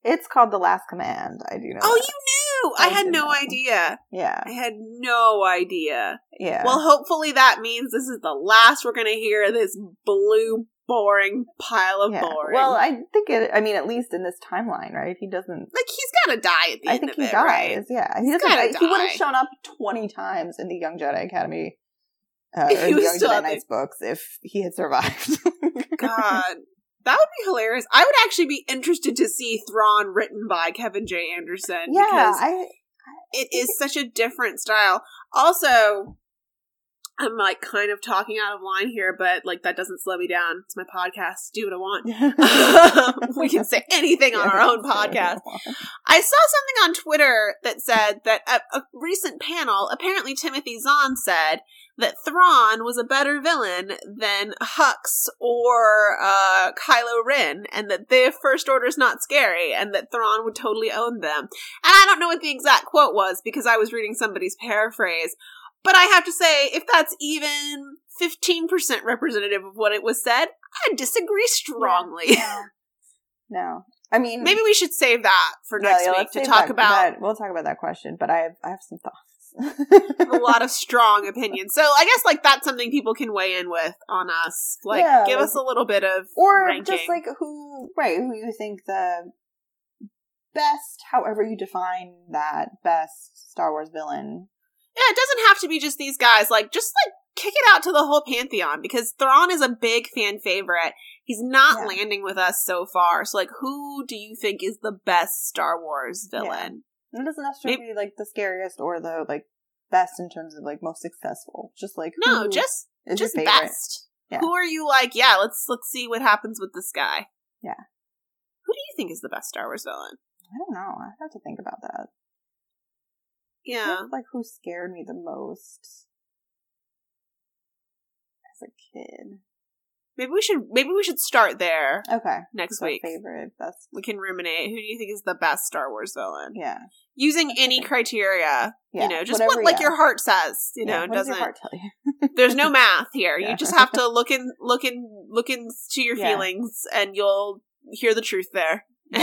It's called The Last Command. I do know. Oh, that. you knew! I I had no know. idea. Yeah, I had no idea. yeah. Well, hopefully that means this is the last we're going to hear this blue, boring pile of yeah. boring. Well, I think it. I mean, at least in this timeline, right? He doesn't. like he's got to die at the I end think of he it, dies. right? Yeah, he He's doesn't. gotta He would have shown up twenty times in the Young Jedi Academy. Uh, or he the Young Jedi. Knights books if he had survived. God, that would be hilarious. I would actually be interested to see Thrawn written by Kevin J. Anderson. yeah, because I it is such a different style. Also, I'm like kind of talking out of line here, but like that doesn't slow me down. It's my podcast. Do what I want. Um, we can say anything on our own podcast. I saw something on Twitter that said that at a recent panel, apparently Timothy Zahn said that Thrawn was a better villain than Hux or uh, Kylo Ren, and that the First Order's not scary, and that Thrawn would totally own them. And I don't know what the exact quote was because I was reading somebody's paraphrase, but I have to say, if that's even 15% representative of what it was said, I disagree strongly. No. no. I mean, Maybe we should save that for next yeah, week to talk that- about that- We'll talk about that question, but I have I have some thoughts. A lot of strong opinions. So I guess like that's something people can weigh in with on us. Like Yeah, give like- us a little bit of or ranking. just like who, right? Who you think the best, however you define that best Star Wars villain? yeah, it doesn't have to be just these guys. Like just like kick it out to the whole pantheon because Thrawn is a big fan favorite. He's not Yeah. landing with us so far. So like who do you think is the best Star Wars villain? It doesn't necessarily be like the scariest or the like best in terms of like most successful. Just like No, who just is just best. Yeah. Who are you like? Yeah, let's let's see what happens with this guy. Yeah. Who do you think is the best Star Wars villain? I don't know. I have to think about that. Yeah. Like who scared me the most as a kid? Maybe we should maybe we should start there Okay, next week. favorite. That's We can ruminate. Who do you think is the best Star Wars villain? yeah, Using any criteria, yeah. you know, just whatever, what like yeah. your heart says. You Yeah, know, what does doesn't. your heart tell you? There's no math here. You just have to look in, look in, look into your feelings, and you'll hear the truth there.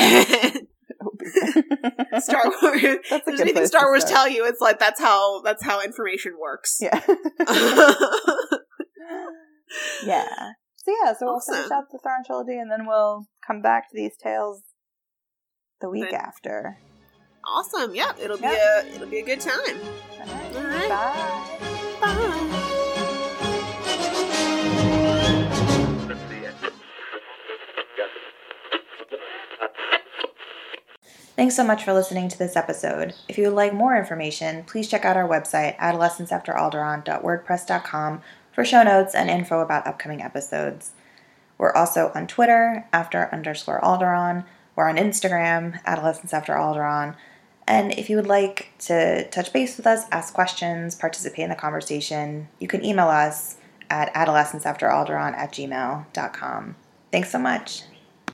Star Wars. That's a there's anything Star Wars tell you, it's like that's how that's how information works. Yeah. yeah. So yeah, so we'll finish Awesome. out the Thrawn trilogy and then we'll come back to these tales the week Then- after. awesome. Yep. It'll be a it'll be a good time. Alright. All right. Bye. Bye. Thanks so much for listening to this episode. If you would like more information, please check out our website, adolescenceafteralderaan.wordpress.com, for show notes and info about upcoming episodes. We're also on Twitter, after underscore Alderaan. We're on Instagram, Adolescence After Alderaan. And if you would like to touch base with us, ask questions, participate in the conversation, you can email us at adolescenceafteralderaan at gmail.com. Thanks so much.